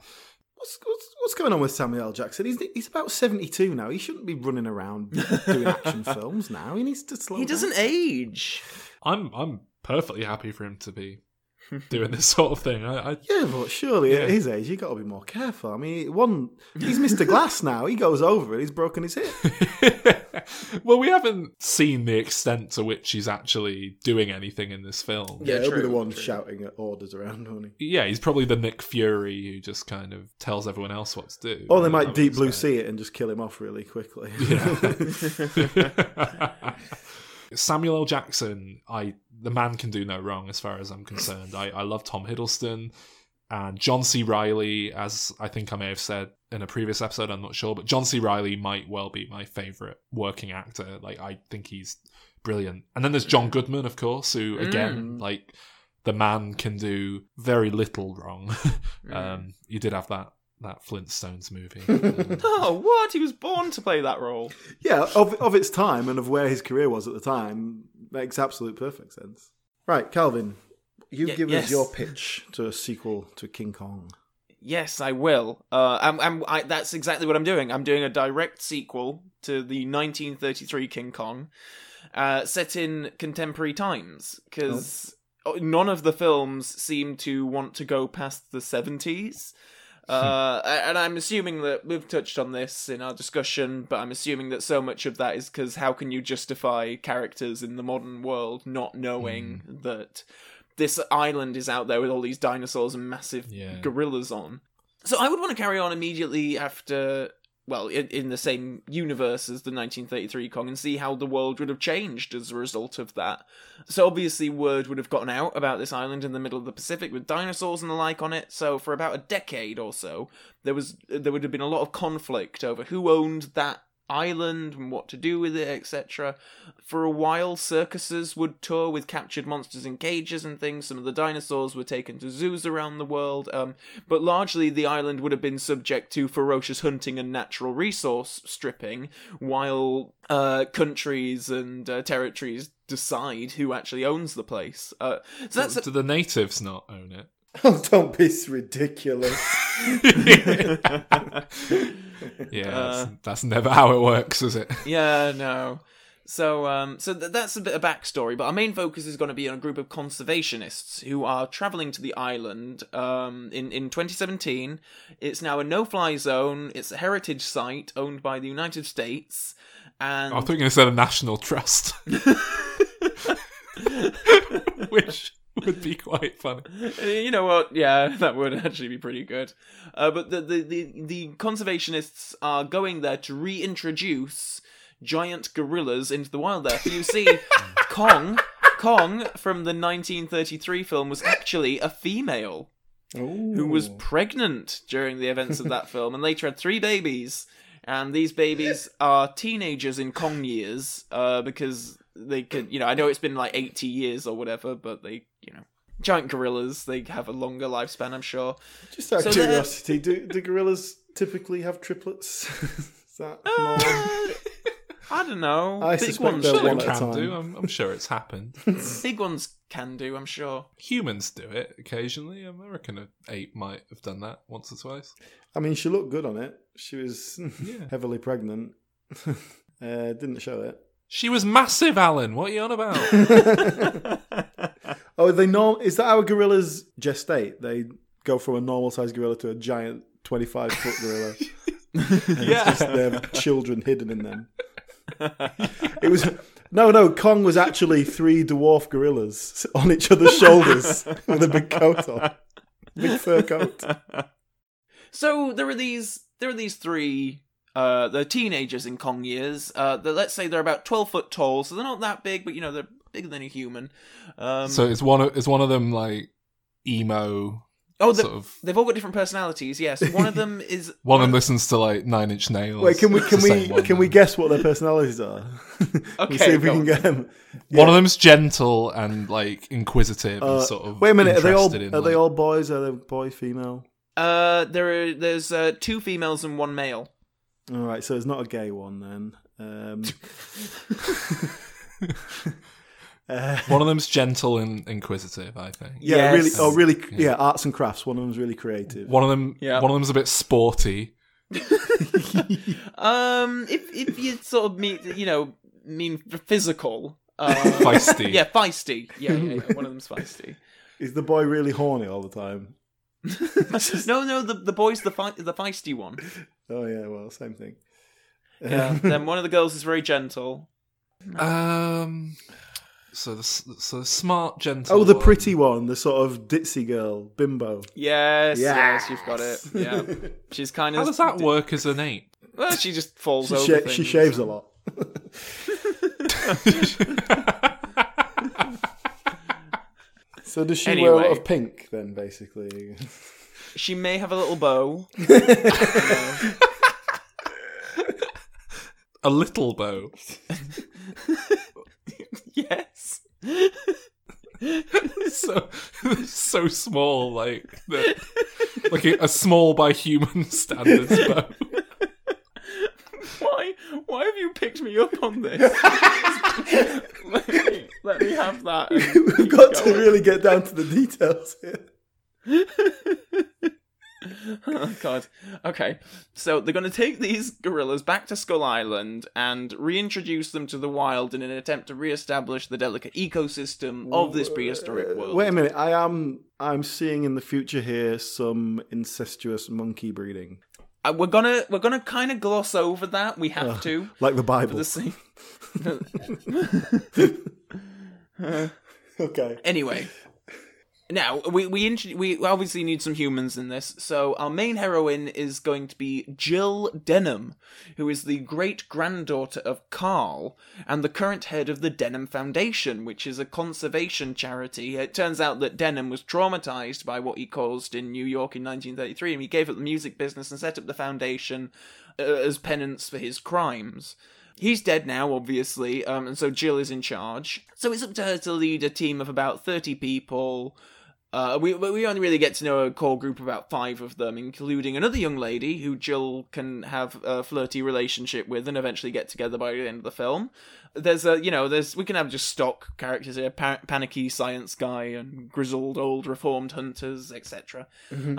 [SPEAKER 1] What's, what's what's going on with Samuel L. Jackson? He's he's about seventy two now. He shouldn't be running around doing action (laughs) films now. He needs to slow.
[SPEAKER 2] He
[SPEAKER 1] down.
[SPEAKER 2] doesn't age.
[SPEAKER 3] i'm i'm perfectly happy for him to be (laughs) doing this sort of thing i, I
[SPEAKER 1] Yeah, but surely
[SPEAKER 3] Yeah.
[SPEAKER 1] at his age, you got to be more careful. I mean, one, he's Mr. Glass (laughs) now. He goes over it. He's broken his hip. (laughs)
[SPEAKER 3] well we haven't seen the extent to which he's actually doing anything in this film
[SPEAKER 2] Yeah,
[SPEAKER 1] Yeah, he'll be the one
[SPEAKER 2] true.
[SPEAKER 1] shouting at orders around, won't he?
[SPEAKER 3] yeah he's probably the nick fury who just kind of tells everyone else what to do
[SPEAKER 1] Or they might deep blue
[SPEAKER 3] expect.
[SPEAKER 1] sea it and just kill him off really quickly.
[SPEAKER 3] Samuel L. Jackson, I the man can do no wrong as far as I'm concerned. I, I love Tom Hiddleston and John C. Reilly, as I think I may have said in a previous episode, I'm not sure, but John C. Reilly might well be my favourite working actor. Like I think he's brilliant. And then there's John Goodman, of course, who again, like the man can do very little wrong. (laughs) um, you did have that that Flintstones movie. (laughs) Um,
[SPEAKER 2] Oh, what? He was born to play that role.
[SPEAKER 1] yeah, of, of its time and of where his career was at the time, makes absolute perfect sense. Right, Calvin, you
[SPEAKER 2] Ye-
[SPEAKER 1] give
[SPEAKER 2] yes.
[SPEAKER 1] us your pitch to a sequel to King Kong.
[SPEAKER 2] Yes, I will. Uh, I'm, I'm, I, that's exactly what I'm doing. I'm doing a direct sequel to the 1933 King Kong, uh, set in contemporary times, because none of the films seem to want to go past the 70s. (laughs) Uh, and I'm assuming that we've touched on this in our discussion, but I'm assuming that so much of that is because how can you justify characters in the modern world not knowing that this island is out there with all these dinosaurs and massive
[SPEAKER 3] Yeah.
[SPEAKER 2] gorillas on? So I would want to carry on immediately after, well, in, in the same universe as the 1933 Kong and see how the world would have changed as a result of that. So obviously, word would have gotten out about this island in the middle of the Pacific with dinosaurs and the like on it. So for about a decade or so, there was there would have been a lot of conflict over who owned that island and what to do with it, etc. For a while, circuses would tour with captured monsters in cages and things. Some of the dinosaurs were taken to zoos around the world, um, but largely the island would have been subject to ferocious hunting and natural resource stripping, while uh, countries and uh, territories decide who actually owns the place. Uh, so that's
[SPEAKER 3] Do the natives not own it?
[SPEAKER 1] Oh, (laughs) don't be ridiculous. (laughs)
[SPEAKER 3] Yeah,
[SPEAKER 2] Uh,
[SPEAKER 3] that's, that's never how it works, is it? (laughs)
[SPEAKER 2] Yeah, no. So, um, so th- that's a bit of backstory, but our main focus is going to be on a group of conservationists who are traveling to the island um, in in 2017. It's now a no-fly zone. It's a heritage site owned by the United States, and
[SPEAKER 3] I thought you were going to say the National Trust, which (laughs) would be quite funny.
[SPEAKER 2] Uh, You know what? Yeah, (laughs) that would actually be pretty good. Uh, but the, the, the, the conservationists are going there to reintroduce giant gorillas into the wild there. So you see, (laughs) Kong, Kong from the 1933 film was actually a female who was pregnant during the events of that film and later had three babies. And these babies are teenagers in Kong years uh, because they could, you know, I know it's been like 80 years or whatever, but they, you know, giant gorillas, they have a longer lifespan, I'm sure.
[SPEAKER 1] Just out of
[SPEAKER 2] So
[SPEAKER 1] curiosity, do, do gorillas typically have triplets? (laughs) Is that normal?
[SPEAKER 2] I don't know.
[SPEAKER 1] I
[SPEAKER 2] big
[SPEAKER 1] suspect
[SPEAKER 2] ones.
[SPEAKER 3] Sure,
[SPEAKER 1] one
[SPEAKER 3] it
[SPEAKER 1] at a
[SPEAKER 3] can
[SPEAKER 1] time.
[SPEAKER 3] do. I'm, I'm sure it's happened. (laughs)
[SPEAKER 2] big ones can do, I'm sure.
[SPEAKER 3] Humans do it occasionally. I reckon an ape might have done that once or twice.
[SPEAKER 1] I mean, she looked good on it. She was
[SPEAKER 3] Yeah. (laughs)
[SPEAKER 1] heavily pregnant. uh, didn't show it.
[SPEAKER 3] She was massive, Alan. What are you on about? (laughs)
[SPEAKER 1] Oh, they norm- is that how gorillas gestate? They go from a normal sized gorilla to a giant 25 foot gorilla. (laughs)
[SPEAKER 2] yeah.
[SPEAKER 1] They have children hidden in them. It was no, no. Kong was actually three dwarf gorillas on each other's shoulders (laughs) with a big coat on, big fur coat.
[SPEAKER 2] So there are these there are these three uh they're teenagers in Kong years. Uh they're, let's say they're about twelve foot tall, so they're not that big, but you know, they're bigger than a human. Um
[SPEAKER 3] so it's one of is one of them like emo
[SPEAKER 2] Oh they
[SPEAKER 3] sort of
[SPEAKER 2] they've all got different personalities, yes. One of them (laughs) is
[SPEAKER 3] one of them listens to like Nine Inch Nails.
[SPEAKER 1] Wait, can we can we
[SPEAKER 3] one.
[SPEAKER 1] can we guess what their personalities are?
[SPEAKER 2] Okay, (laughs)
[SPEAKER 1] We'll see if we can
[SPEAKER 2] on.
[SPEAKER 1] get them.
[SPEAKER 3] One of them's gentle and like inquisitive and
[SPEAKER 1] Uh,
[SPEAKER 3] sort of.
[SPEAKER 1] wait a minute, are they all
[SPEAKER 3] in,
[SPEAKER 1] are they all boys? Are they boy, female?
[SPEAKER 2] Uh there are there's uh two females and one male.
[SPEAKER 1] All right, so it's not a gay one then. Um, (laughs) uh,
[SPEAKER 3] One of them's gentle and inquisitive, I think.
[SPEAKER 1] yeah,
[SPEAKER 2] Yes.
[SPEAKER 1] really. Oh, really? Yeah, arts and crafts. One of them's really creative.
[SPEAKER 3] One of them,
[SPEAKER 2] Yeah.
[SPEAKER 3] one of them's a bit sporty. (laughs)
[SPEAKER 2] Um if if you sort of mean you know mean physical uh,
[SPEAKER 3] Feisty. (laughs)
[SPEAKER 2] Yeah, feisty. Yeah, yeah, yeah. One of them's feisty.
[SPEAKER 1] Is the boy really horny all the time? (laughs)
[SPEAKER 2] no, no, the the boy's the fe- the feisty one.
[SPEAKER 1] Oh yeah, well, same thing.
[SPEAKER 2] Yeah. (laughs) then one of the girls is very gentle.
[SPEAKER 3] Um. So the so the smart, gentle.
[SPEAKER 1] Oh, the
[SPEAKER 3] one.
[SPEAKER 1] pretty one, the sort of ditzy girl, bimbo.
[SPEAKER 2] Yes, yes,
[SPEAKER 1] Yes.
[SPEAKER 2] you've got it. Yeah, (laughs) she's kind of.
[SPEAKER 3] How does that work as an ape?
[SPEAKER 2] Well, she just falls
[SPEAKER 1] She,
[SPEAKER 2] over.
[SPEAKER 1] sha-
[SPEAKER 2] things.
[SPEAKER 1] she shaves a lot. So does she wear a lot of pink then, basically? (laughs)
[SPEAKER 2] She may have a little bow.
[SPEAKER 3] A little bow. (laughs)
[SPEAKER 2] yes. (laughs)
[SPEAKER 3] so so small, like the, like a, a small by human standards bow.
[SPEAKER 2] Why? Have you picked me up on this? (laughs) let, me, let me have that. (laughs)
[SPEAKER 1] We've got to really get down to the details here. (laughs)
[SPEAKER 2] oh god. Okay. So they're going to take these gorillas back to Skull Island and reintroduce them to the wild in an attempt to re-establish the delicate ecosystem of this prehistoric world.
[SPEAKER 1] Wait a minute. I am. I'm seeing in the future here some incestuous monkey breeding,
[SPEAKER 2] Uh, we're gonna we're gonna kind of gloss over that. We have to.
[SPEAKER 1] like the Bible.
[SPEAKER 2] the same. (laughs) (laughs)
[SPEAKER 1] Okay.
[SPEAKER 2] Anyway, now we we int- we obviously need some humans in this. So our main heroine is going to be Jill Denham, who is the great granddaughter of Carl and the current head of the Denham Foundation, which is a conservation charity. It turns out that Denham was traumatized by what he caused in New York in 1933, and he gave up the music business and set up the foundation uh, as penance for his crimes. He's dead now, obviously, um, and so Jill is in charge. So it's up to her to lead a team of about 30 people. Uh, we we only really get to know a core group of about five of them, including another young lady who Jill can have a flirty relationship with, and eventually get together by the end of the film. There's a you know there's we can have just stock characters here, pa- panicky science guy and grizzled old reformed hunters, etc.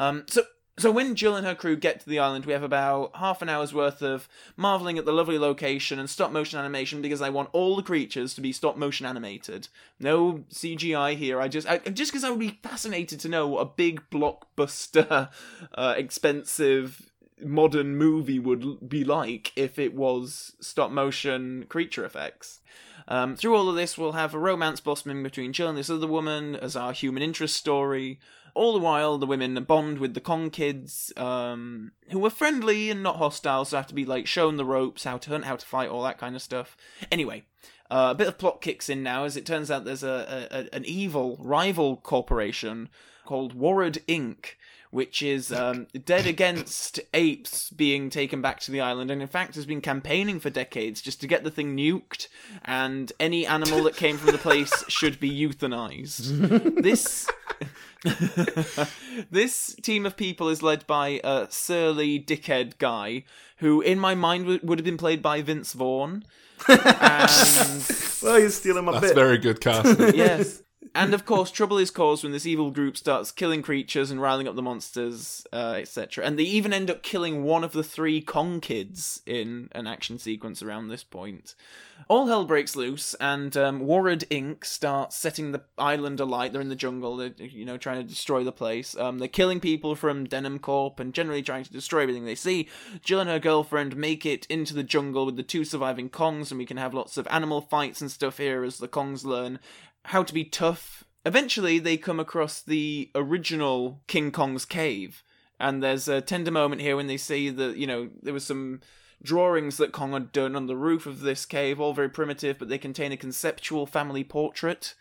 [SPEAKER 2] Um, so so when Jill and her crew get to the island, we have about half an hour's worth of marveling at the lovely location and stop motion animation because I want all the creatures to be stop motion animated. No CGI here. I just I, just because I would be fascinated to know what a big blockbuster, (laughs) uh, expensive modern movie would be like if it was stop motion creature effects. Um, through all of this, we'll have a romance blossoming between Jill and this other woman as our human interest story. All the while, the women bond with the Kong kids, um, who are friendly and not hostile, so have to be like shown the ropes, how to hunt, how to fight, all that kind of stuff. Anyway, uh, a bit of plot kicks in now, as it turns out there's a, a, a an evil rival corporation called Warred Inc., which is um, dead against apes being taken back to the island, and in fact has been campaigning for decades just to get the thing nuked, and any animal that came from the place (laughs) should be euthanized. this. (laughs) this team of people is led by a surly dickhead guy who, in my mind, w- would have been played by Vince Vaughn. (laughs) And
[SPEAKER 1] Well, you're stealing my
[SPEAKER 3] That's
[SPEAKER 1] bit.
[SPEAKER 3] very good casting.
[SPEAKER 2] yes. And of course, trouble is caused when this evil group starts killing creatures and riling up the monsters, uh, etc. And they even end up killing one of the three Kong kids in an action sequence around this point. All hell breaks loose, and um, Warred Inc. starts setting the island alight. They're in the jungle, they're, you know, trying to destroy the place. Um, they're killing people from Denim Corp and generally trying to destroy everything they see. Jill and her girlfriend make it into the jungle with the two surviving Kongs, and we can have lots of animal fights and stuff here as the Kongs learn how to be tough. Eventually, they come across the original King Kong's cave, and there's a tender moment here when they see that you know there was some drawings that Kong had done on the roof of this cave, all very primitive, but they contain a conceptual family portrait.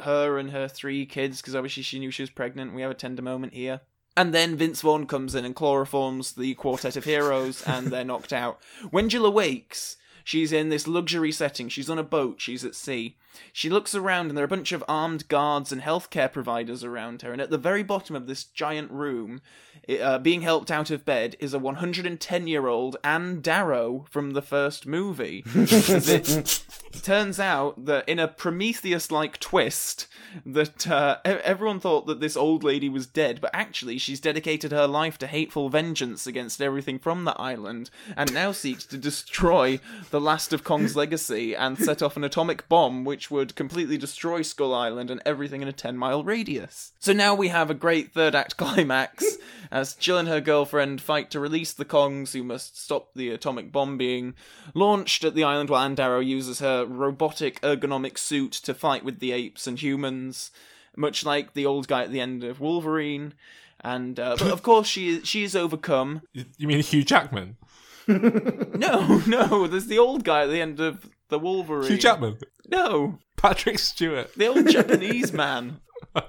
[SPEAKER 2] Her and her three kids, because obviously she knew she was pregnant. We have a tender moment here. And then Vince Vaughn comes in and chloroforms the quartet of heroes, and they're knocked out. When Jill awakes, she's in this luxury setting. She's on a boat, she's at sea. She looks around, and there are a bunch of armed guards and healthcare providers around her. And at the very bottom of this giant room, uh, being helped out of bed, is a 110 year old Ann Darrow from the first movie. (laughs) It turns out that in a Prometheus like twist, that uh, everyone thought that this old lady was dead, but actually she's dedicated her life to hateful vengeance against everything from the island, and now seeks to destroy the last of Kong's legacy and set off an atomic bomb which would completely destroy Skull Island and everything in a 10 mile radius. So now we have a great third act (laughs) climax as Jill and her girlfriend fight to release the Kongs who must stop the atomic bomb being launched at the island while Ann Darrow uses her robotic ergonomic suit to fight with the apes and humans, much like the old guy at the end of Wolverine. And uh, but of (laughs) course she she is overcome.
[SPEAKER 3] You mean Hugh Jackman? (laughs)
[SPEAKER 2] No, no, there's the old guy at the end of the Wolverine.
[SPEAKER 3] Hugh Jackman.
[SPEAKER 2] No,
[SPEAKER 3] Patrick Stewart.
[SPEAKER 2] the old Japanese man. (laughs)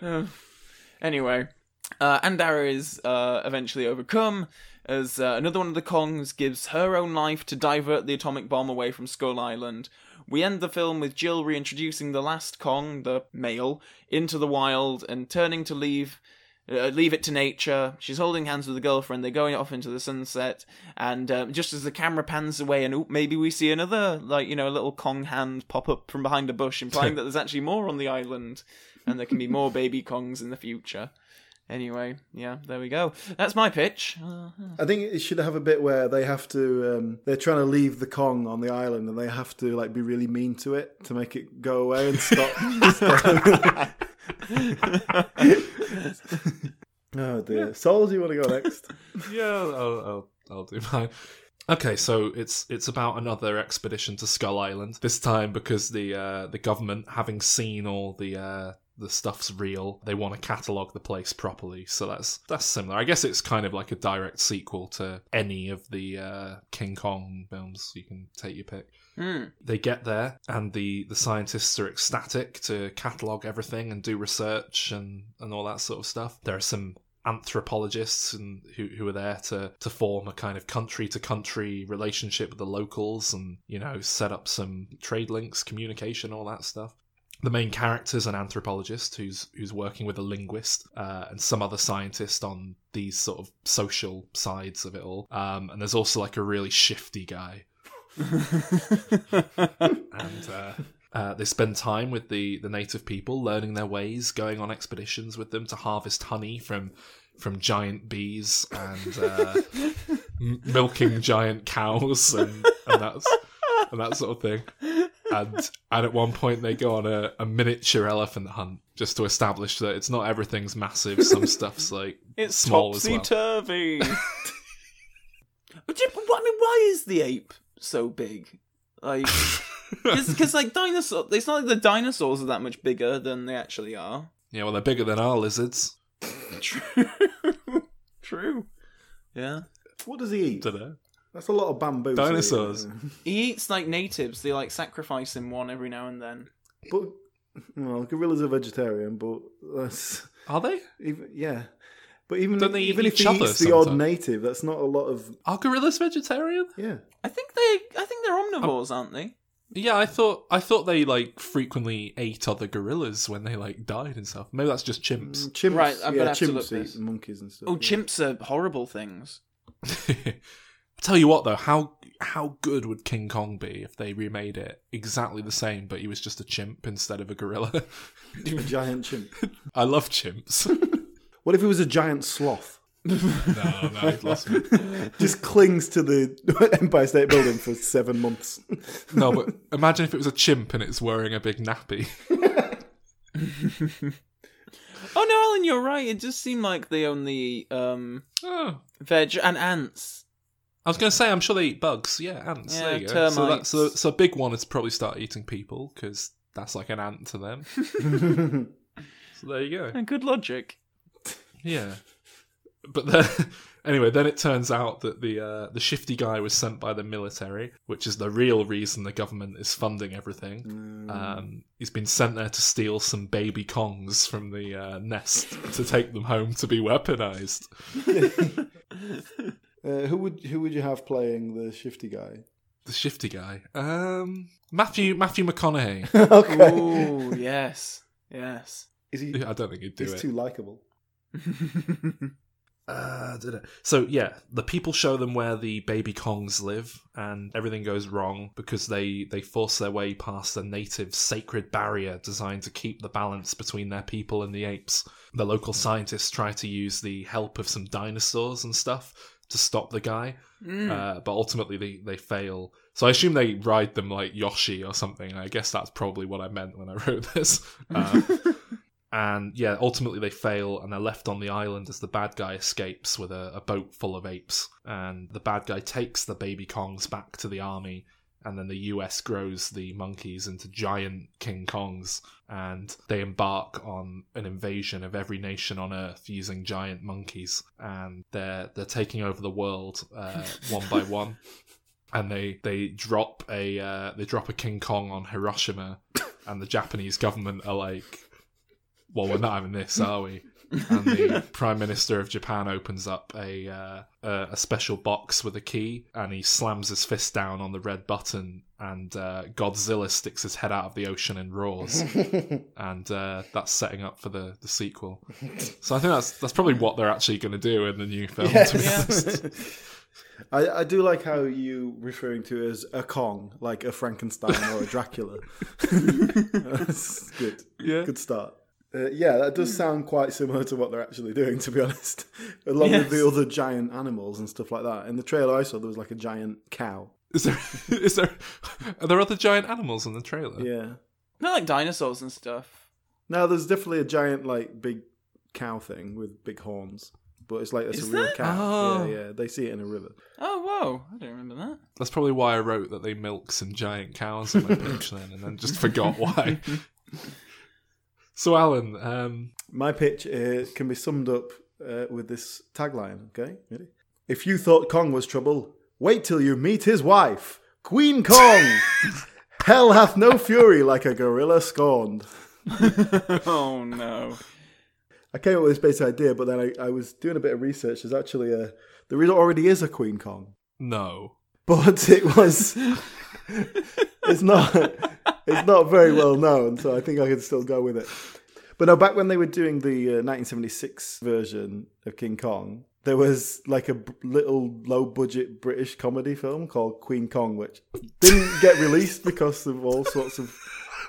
[SPEAKER 2] Uh, anyway, uh, Ann Darrow is uh, eventually overcome as uh, another one of the Kongs gives her own life to divert the atomic bomb away from Skull Island. We end the film with Jill reintroducing the last Kong, the male, into the wild and turning to leave. Uh, leave it to nature. She's holding hands with a girlfriend. They're going off into the sunset, and um, just as the camera pans away, and oop, maybe we see another, like you know, a little Kong hand pop up from behind a bush, implying (laughs) that there's actually more on the island, and there can be more baby Kongs in the future. Anyway, yeah, there we go. That's my pitch. Uh,
[SPEAKER 1] I think it should have a bit where they have to. Um, they're trying to leave the Kong on the island, and they have to like be really mean to it to make it go away and stop. (laughs) (laughs) (laughs) oh dear, Soul, do you want to go next? (laughs)
[SPEAKER 3] yeah, I'll, I'll, I'll do mine. Okay, so it's it's about another expedition to Skull Island. This time because the uh, the government, having seen all the uh, the stuff's real, they want to catalog the place properly. So that's that's similar. I guess it's kind of like a direct sequel to any of the uh, King Kong films. You can take your pick.
[SPEAKER 2] Hmm.
[SPEAKER 3] They get there, and the the scientists are ecstatic to catalog everything and do research and and all that sort of stuff. There are some anthropologists and who who are there to to form a kind of country to country relationship with the locals and you know set up some trade links communication all that stuff the main character's an anthropologist who's who's working with a linguist uh, and some other scientist on these sort of social sides of it all um, and there's also like a really shifty guy (laughs) and uh, uh, they spend time with the, the native people, learning their ways, going on expeditions with them to harvest honey from from giant bees and uh, m- milking giant cows and, and that's and that sort of thing. And and at one point they go on a, a miniature elephant hunt just to establish that it's not everything's massive. Some stuff's like
[SPEAKER 2] It's
[SPEAKER 3] small
[SPEAKER 2] topsy turvy. (laughs) but yeah, but what- I mean, why is the ape so big? Like, (laughs) because like dinosaur, it's not like the dinosaurs are that much bigger than they actually are.
[SPEAKER 3] yeah, well they're bigger than our lizards. (laughs)
[SPEAKER 2] True. True. Yeah.
[SPEAKER 1] What does he eat?
[SPEAKER 3] Dunno.
[SPEAKER 1] That's a lot of bamboo.
[SPEAKER 3] Dinosaurs.
[SPEAKER 2] He eats like natives. They like sacrifice him one every now and then.
[SPEAKER 1] But well, gorillas are vegetarian, but that's
[SPEAKER 3] Are they?
[SPEAKER 1] even yeah. But even
[SPEAKER 3] Don't they eat
[SPEAKER 1] even if
[SPEAKER 3] each
[SPEAKER 1] he
[SPEAKER 3] other
[SPEAKER 1] eats the odd
[SPEAKER 3] sometimes?
[SPEAKER 1] native, that's not a lot of
[SPEAKER 3] Are gorillas vegetarian?
[SPEAKER 1] yeah.
[SPEAKER 2] I think they. I think they're omnivores, aren't they?
[SPEAKER 3] Yeah, I thought I thought they like frequently ate other gorillas when they like died and stuff. Maybe that's just chimps.
[SPEAKER 1] Mm, chimps,
[SPEAKER 2] Right, I'm
[SPEAKER 1] yeah,
[SPEAKER 2] gonna have to
[SPEAKER 1] chimps
[SPEAKER 2] look
[SPEAKER 1] eat
[SPEAKER 2] this.
[SPEAKER 1] monkeys and stuff.
[SPEAKER 2] Oh,
[SPEAKER 1] yeah.
[SPEAKER 2] chimps are horrible things.
[SPEAKER 3] I (laughs) tell you what though, how how good would King Kong be if they remade it exactly the same, but he was just a chimp instead of a gorilla?
[SPEAKER 1] a giant chimp. (laughs)
[SPEAKER 3] I love chimps. (laughs)
[SPEAKER 1] What if it was a giant sloth? (laughs)
[SPEAKER 3] no, no, you've lost me.
[SPEAKER 1] Just clings to the (laughs) Empire State Building for seven months.
[SPEAKER 3] No, but imagine if it was a chimp and it's wearing a big nappy. (laughs)
[SPEAKER 2] Oh no, Alan, you're right. It just seemed like they only um,
[SPEAKER 3] Oh.
[SPEAKER 2] veg and ants.
[SPEAKER 3] I was going to say, I'm sure they eat bugs. Yeah, ants.
[SPEAKER 2] Yeah,
[SPEAKER 3] there you go. So, that,
[SPEAKER 2] termites.
[SPEAKER 3] so, so a big one is probably start eating people because that's like an ant to them. so there you go.
[SPEAKER 2] And Good logic.
[SPEAKER 3] Yeah, but then (laughs) anyway, then it turns out that the uh, the shifty guy was sent by the military, which is the real reason the government is funding everything. Um, he's been sent there to steal some baby Kongs from the uh, nest to take them home to be weaponized. (laughs)
[SPEAKER 1] Uh, who would who would you have playing the shifty guy?
[SPEAKER 3] The shifty guy, um, Matthew Matthew McConaughey. (laughs)
[SPEAKER 1] okay,
[SPEAKER 2] Ooh, yes, yes.
[SPEAKER 1] is he?
[SPEAKER 3] I don't think he'd do
[SPEAKER 1] He's
[SPEAKER 3] it.
[SPEAKER 1] too likable. (laughs)
[SPEAKER 3] Uh. So yeah, the people show them where the baby Kongs live, and everything goes wrong because they they force their way past a native sacred barrier designed to keep the balance between their people and the apes. The local scientists try to use the help of some dinosaurs and stuff to stop the guy, uh, but ultimately they they fail. So I assume they ride them like Yoshi or something. I guess that's probably what I meant when I (laughs) wrote this. Uh, (laughs) and yeah, ultimately they fail and they're left on the island as the bad guy escapes with a, a boat full of apes. And the bad guy takes the baby Kongs back to the army, and then the US grows the monkeys into giant King Kongs, and they embark on an invasion of every nation on Earth using giant monkeys, and they're they're taking over the world uh, one by one. (laughs) And they, they drop a uh, they drop a King Kong on Hiroshima, and the Japanese government are like, well, we're not having this, are we? And the (laughs) Prime Minister of Japan opens up a uh, a a special box with a key, and he slams his fist down on the red button, and uh, Godzilla sticks his head out of the ocean and roars, (laughs) and uh, that's setting up for the, the sequel. So I think that's that's probably what they're actually going to do in the new film. To be. (laughs)
[SPEAKER 1] I, I do like how you referring to it as a Kong, like a Frankenstein or a Dracula. That's good.
[SPEAKER 3] Yeah.
[SPEAKER 1] Good start. Uh, yeah, that does sound quite similar to what they're actually doing, to be (laughs) honest. Along with the other giant animals and stuff like that. In the trailer I saw, there was like a giant cow.
[SPEAKER 3] Is there? (laughs) Is there? Are there other giant animals in the trailer?
[SPEAKER 1] Yeah.
[SPEAKER 2] Not like dinosaurs and stuff.
[SPEAKER 1] No, there's definitely a giant, like, big cow thing with big horns. But it's like it's
[SPEAKER 2] Is
[SPEAKER 1] a real
[SPEAKER 2] there?
[SPEAKER 1] cow.
[SPEAKER 3] Oh.
[SPEAKER 1] Yeah, yeah. They see it in a river.
[SPEAKER 2] Oh, whoa. I don't remember that.
[SPEAKER 3] That's probably why I wrote that they milk some giant cows in my (laughs) pitch then, and then just forgot why. So, Alan, um,
[SPEAKER 1] My pitch uh, can be summed up uh, with this tagline. Okay, ready? If you thought Kong was trouble, wait till you meet his wife, Queen Kong. (laughs) Hell hath no fury like a gorilla scorned. (laughs)
[SPEAKER 2] oh, no.
[SPEAKER 1] I came up with this basic idea, but then I, I was doing a bit of research. There's actually a there is- already is a Queen Kong,
[SPEAKER 3] no.
[SPEAKER 1] But it was it's not it's not very well known, so I think I could still go with it. But no, back when they were doing the uh, 1976 version of King Kong, there was like a b- little low budget British comedy film called Queen Kong, which didn't get released because of all sorts of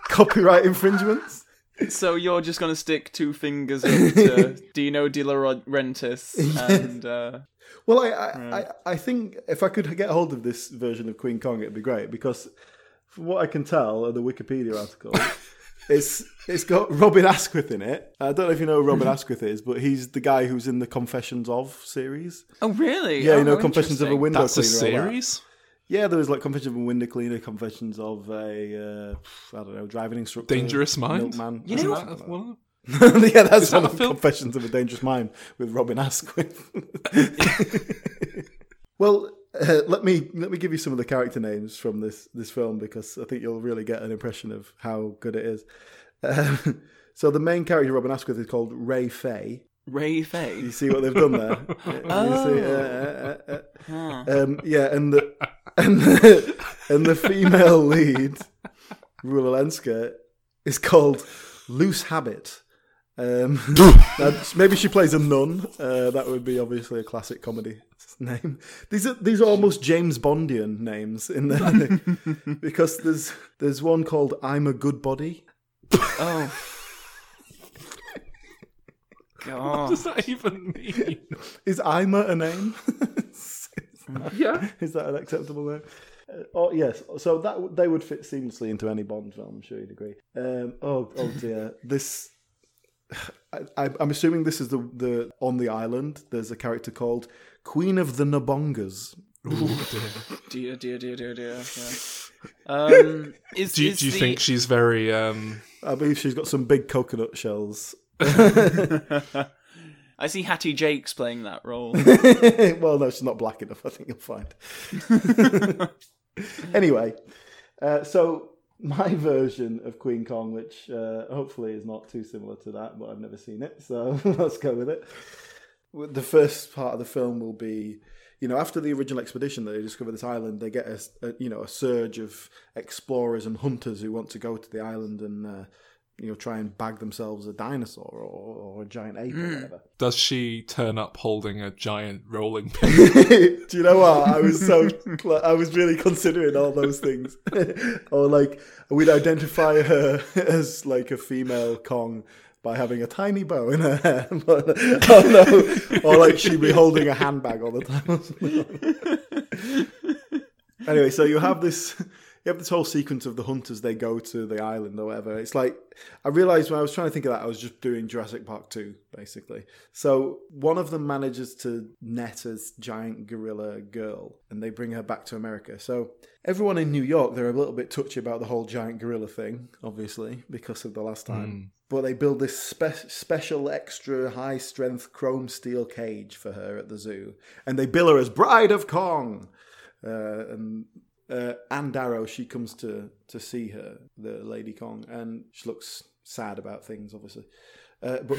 [SPEAKER 1] copyright infringements.
[SPEAKER 2] So you're just going to stick two fingers up (laughs) to Dino De Laurentiis (laughs) and... Uh,
[SPEAKER 1] Well, I, I, I, I think if I could get hold of this version of Queen Kong, it'd be great because, from what I can tell the Wikipedia article, (laughs) it's it's got Robin Askwith in it. I don't know if you know who Robin Askwith is, but he's the guy who's in the Confessions of series.
[SPEAKER 2] oh, really?
[SPEAKER 1] Yeah,
[SPEAKER 2] oh,
[SPEAKER 1] you know, Confessions of a. Window
[SPEAKER 3] That's a
[SPEAKER 1] Cleaner. all that.
[SPEAKER 3] series?
[SPEAKER 1] Yeah, there was like Confessions of a Window Cleaner, Confessions of a uh, I don't know driving instructor,
[SPEAKER 3] Dangerous Mind?
[SPEAKER 1] milkman.
[SPEAKER 2] You know-
[SPEAKER 3] that one? (laughs)
[SPEAKER 1] yeah, that's
[SPEAKER 3] that
[SPEAKER 1] one of? Confessions of a Dangerous Mind with Robin Askwith. (laughs) (laughs) well, uh, let me let me give you some of the character names from this this film because I think you'll really get an impression of how good it is. Um, so the main character, Robin Askwith, is called Ray Fay.
[SPEAKER 2] Ray Fay.
[SPEAKER 1] You see what they've done there? You see, uh, uh, uh,
[SPEAKER 2] Huh.
[SPEAKER 1] um, yeah, and the and the, and the female lead, Rula Lenska, is called Loose Habit. Um, (laughs) now, maybe she plays a nun. Uh, that would be obviously a classic comedy name. These are these are almost James Bondian names in there (laughs) because there's there's one called I'm a Good Body.
[SPEAKER 2] Oh. (laughs)
[SPEAKER 3] What
[SPEAKER 2] God.
[SPEAKER 3] does that even mean?
[SPEAKER 1] Is Ima a name? (laughs)
[SPEAKER 3] yeah.
[SPEAKER 1] Is that an acceptable name? Uh, oh yes, so that they would fit seamlessly into any Bond film. I'm sure you'd agree. Um, oh, oh dear, (laughs) this. I, I, I'm assuming this is the the on the island. There's a character called Queen of the Nabongas. (laughs)
[SPEAKER 2] Dear, dear, dear, dear, dear. Yeah. Um, is,
[SPEAKER 3] Do you,
[SPEAKER 2] is
[SPEAKER 3] do you
[SPEAKER 2] the-
[SPEAKER 3] think she's very um
[SPEAKER 1] I believe she's got some big coconut shells.
[SPEAKER 2] I see Hattie Jacques playing that role. (laughs)
[SPEAKER 1] well, no, she's not black enough. I think you'll find. (laughs) anyway, uh, so my version of Queen Kong, which uh, hopefully is not too similar to that, but I've never seen it, so (laughs) let's go with it. The first part of the film will be, you know, after the original expedition that they discover this island, they get a, a you know a surge of explorers and hunters who want to go to the island and. Uh, you know, try and bag themselves a dinosaur or, or a giant ape or hmm. whatever.
[SPEAKER 3] does she turn up holding a giant rolling (laughs) pin?
[SPEAKER 1] Do you know what? I was so (laughs) cl- I was really considering all those things. (laughs) or like we'd identify her as like a female Kong by having a tiny bow in her hair. But, oh no! Or like she'd be holding a handbag all the time. anyway, so you have this. You have this whole sequence of the hunters. They go to the island or whatever. It's like I realized when I was trying to think of that, I was just doing Jurassic Park two, basically. So one of them manages to net a giant gorilla girl, and they bring her back to America. So everyone in New York, they're a little bit touchy about the whole giant gorilla thing, obviously because of the last time. But they build this spe- special, extra high strength chrome steel cage for her at the zoo, and they bill her as Bride of Kong. Uh, and uh, Ann Darrow, she comes to to see her, the Lady Kong, and she looks sad about things, obviously. Uh, but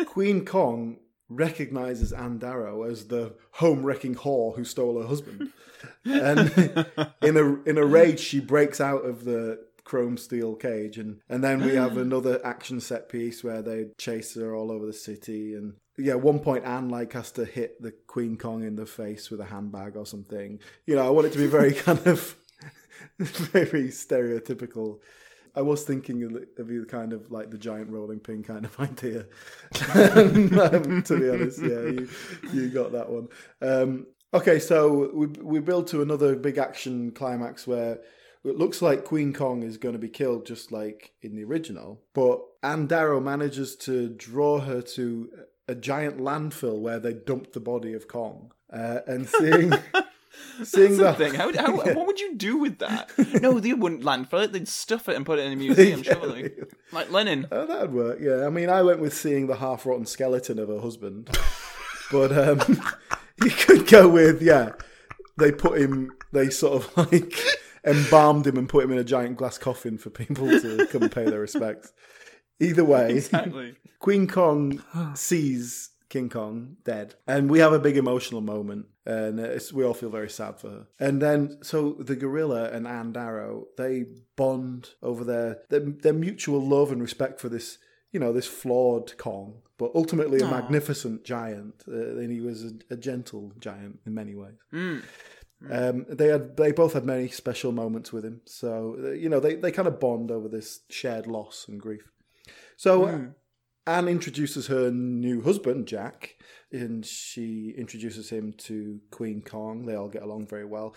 [SPEAKER 1] (laughs) Queen Kong recognizes Ann Darrow as the home wrecking whore who stole her husband, and (laughs) in a in a rage, she breaks out of the chrome steel cage and and then we have another action set piece where they chase her all over the city and yeah, one point Ann like has to hit the Queen Kong in the face with a handbag or something. You know, I want it to be very (laughs) kind of (laughs) very stereotypical. I was thinking of, of you kind of like the giant rolling pin kind of (laughs) idea. um, to be honest, yeah, you, you got that one. Um, okay, so we we build to another big action climax where it looks like Queen Kong is going to be killed, just like in the original. But Ann Darrow manages to draw her to a giant landfill where they dumped the body of Kong, uh, and seeing. (laughs) Seeing
[SPEAKER 2] That's the
[SPEAKER 1] that,
[SPEAKER 2] thing. How, how, (laughs) What would you do with that? No, they wouldn't landfill it. They'd stuff it and put it in a (laughs) museum, surely. Like Lenin.
[SPEAKER 1] Oh, that'd work. Yeah, I mean, I went with seeing the half rotten skeleton of her husband, but um, you could go with yeah. They put him. They sort of like embalmed him and put him in a giant glass coffin for people to come and pay their respects. Either way,
[SPEAKER 2] Exactly. (laughs)
[SPEAKER 1] Queen Kong sees King Kong dead, and we have a big emotional moment, and it's, we all feel very sad for her. And then, so the gorilla and Ann Darrow they bond over their their, their mutual love and respect for this, you know, this flawed Kong, but ultimately a magnificent giant. Uh, and he was a, a gentle giant in many ways. Um, they had they both had many special moments with him, so uh, you know they, they kind of bond over this shared loss and grief. So uh, Ann introduces her new husband Jack, and she introduces him to Queen Kong. They all get along very well,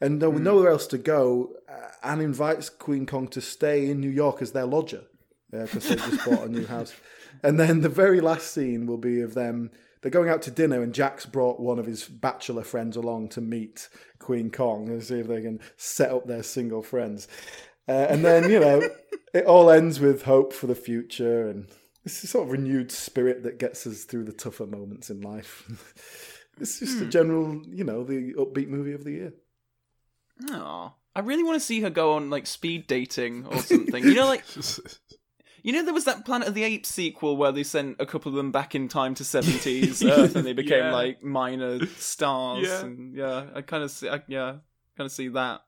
[SPEAKER 1] and uh, with nowhere else to go, uh, Ann invites Queen Kong to stay in New York as their lodger because they just bought a new house. (laughs) And then the very last scene will be of them. They're going out to dinner, and Jack's brought one of his bachelor friends along to meet Queen Kong and see if they can set up their single friends. Uh, and then, you know, (laughs) it all ends with hope for the future and this sort of renewed spirit that gets us through the tougher moments in life. (laughs) it's just a general, you know, the upbeat movie of the year.
[SPEAKER 2] Aw. I really want to see her go on like speed dating or something. You know, like (laughs) you know, there was that Planet of the Apes sequel where they sent a couple of them back in time to seventies Earth, and they became
[SPEAKER 3] Yeah.
[SPEAKER 2] like minor stars.
[SPEAKER 3] Yeah.
[SPEAKER 2] and yeah, I kind of see, I, yeah, kind of see that.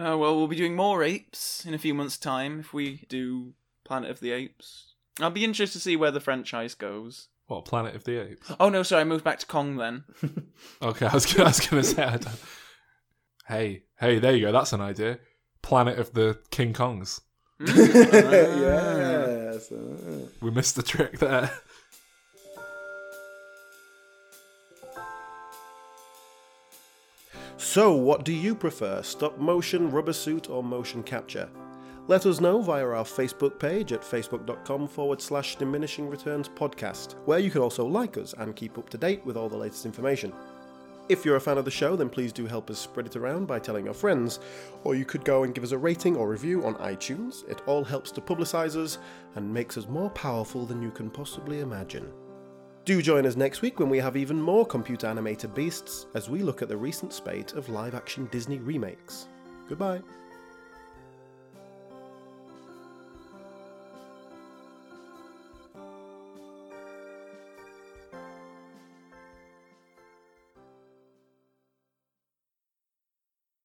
[SPEAKER 2] Uh, well, we'll be doing more apes in a few months' time if we do Planet of the Apes. I'll be interested to see where the franchise goes.
[SPEAKER 3] What Planet of the Apes?
[SPEAKER 2] Oh no, sorry, I moved back to Kong then. (laughs)
[SPEAKER 3] Okay, I was gonna, I was gonna say. I. Hey, hey, there you go. That's an idea. Planet of the King Kongs. (laughs)
[SPEAKER 1] yes. uh,
[SPEAKER 3] We missed the trick there.
[SPEAKER 4] So, what do you prefer, stop motion, rubber suit, or motion capture? Let us know via our Facebook page at facebook.com forward slash diminishing returns podcast, where you can also like us and keep up to date with all the latest information. If you're a fan of the show, then please do help us spread it around by telling your friends, or you could go and give us a rating or review on iTunes. It all helps to publicise us and makes us more powerful than you can possibly imagine. Do join us next week when we have even more computer animated beasts as we look at the recent spate of live action Disney remakes. Goodbye.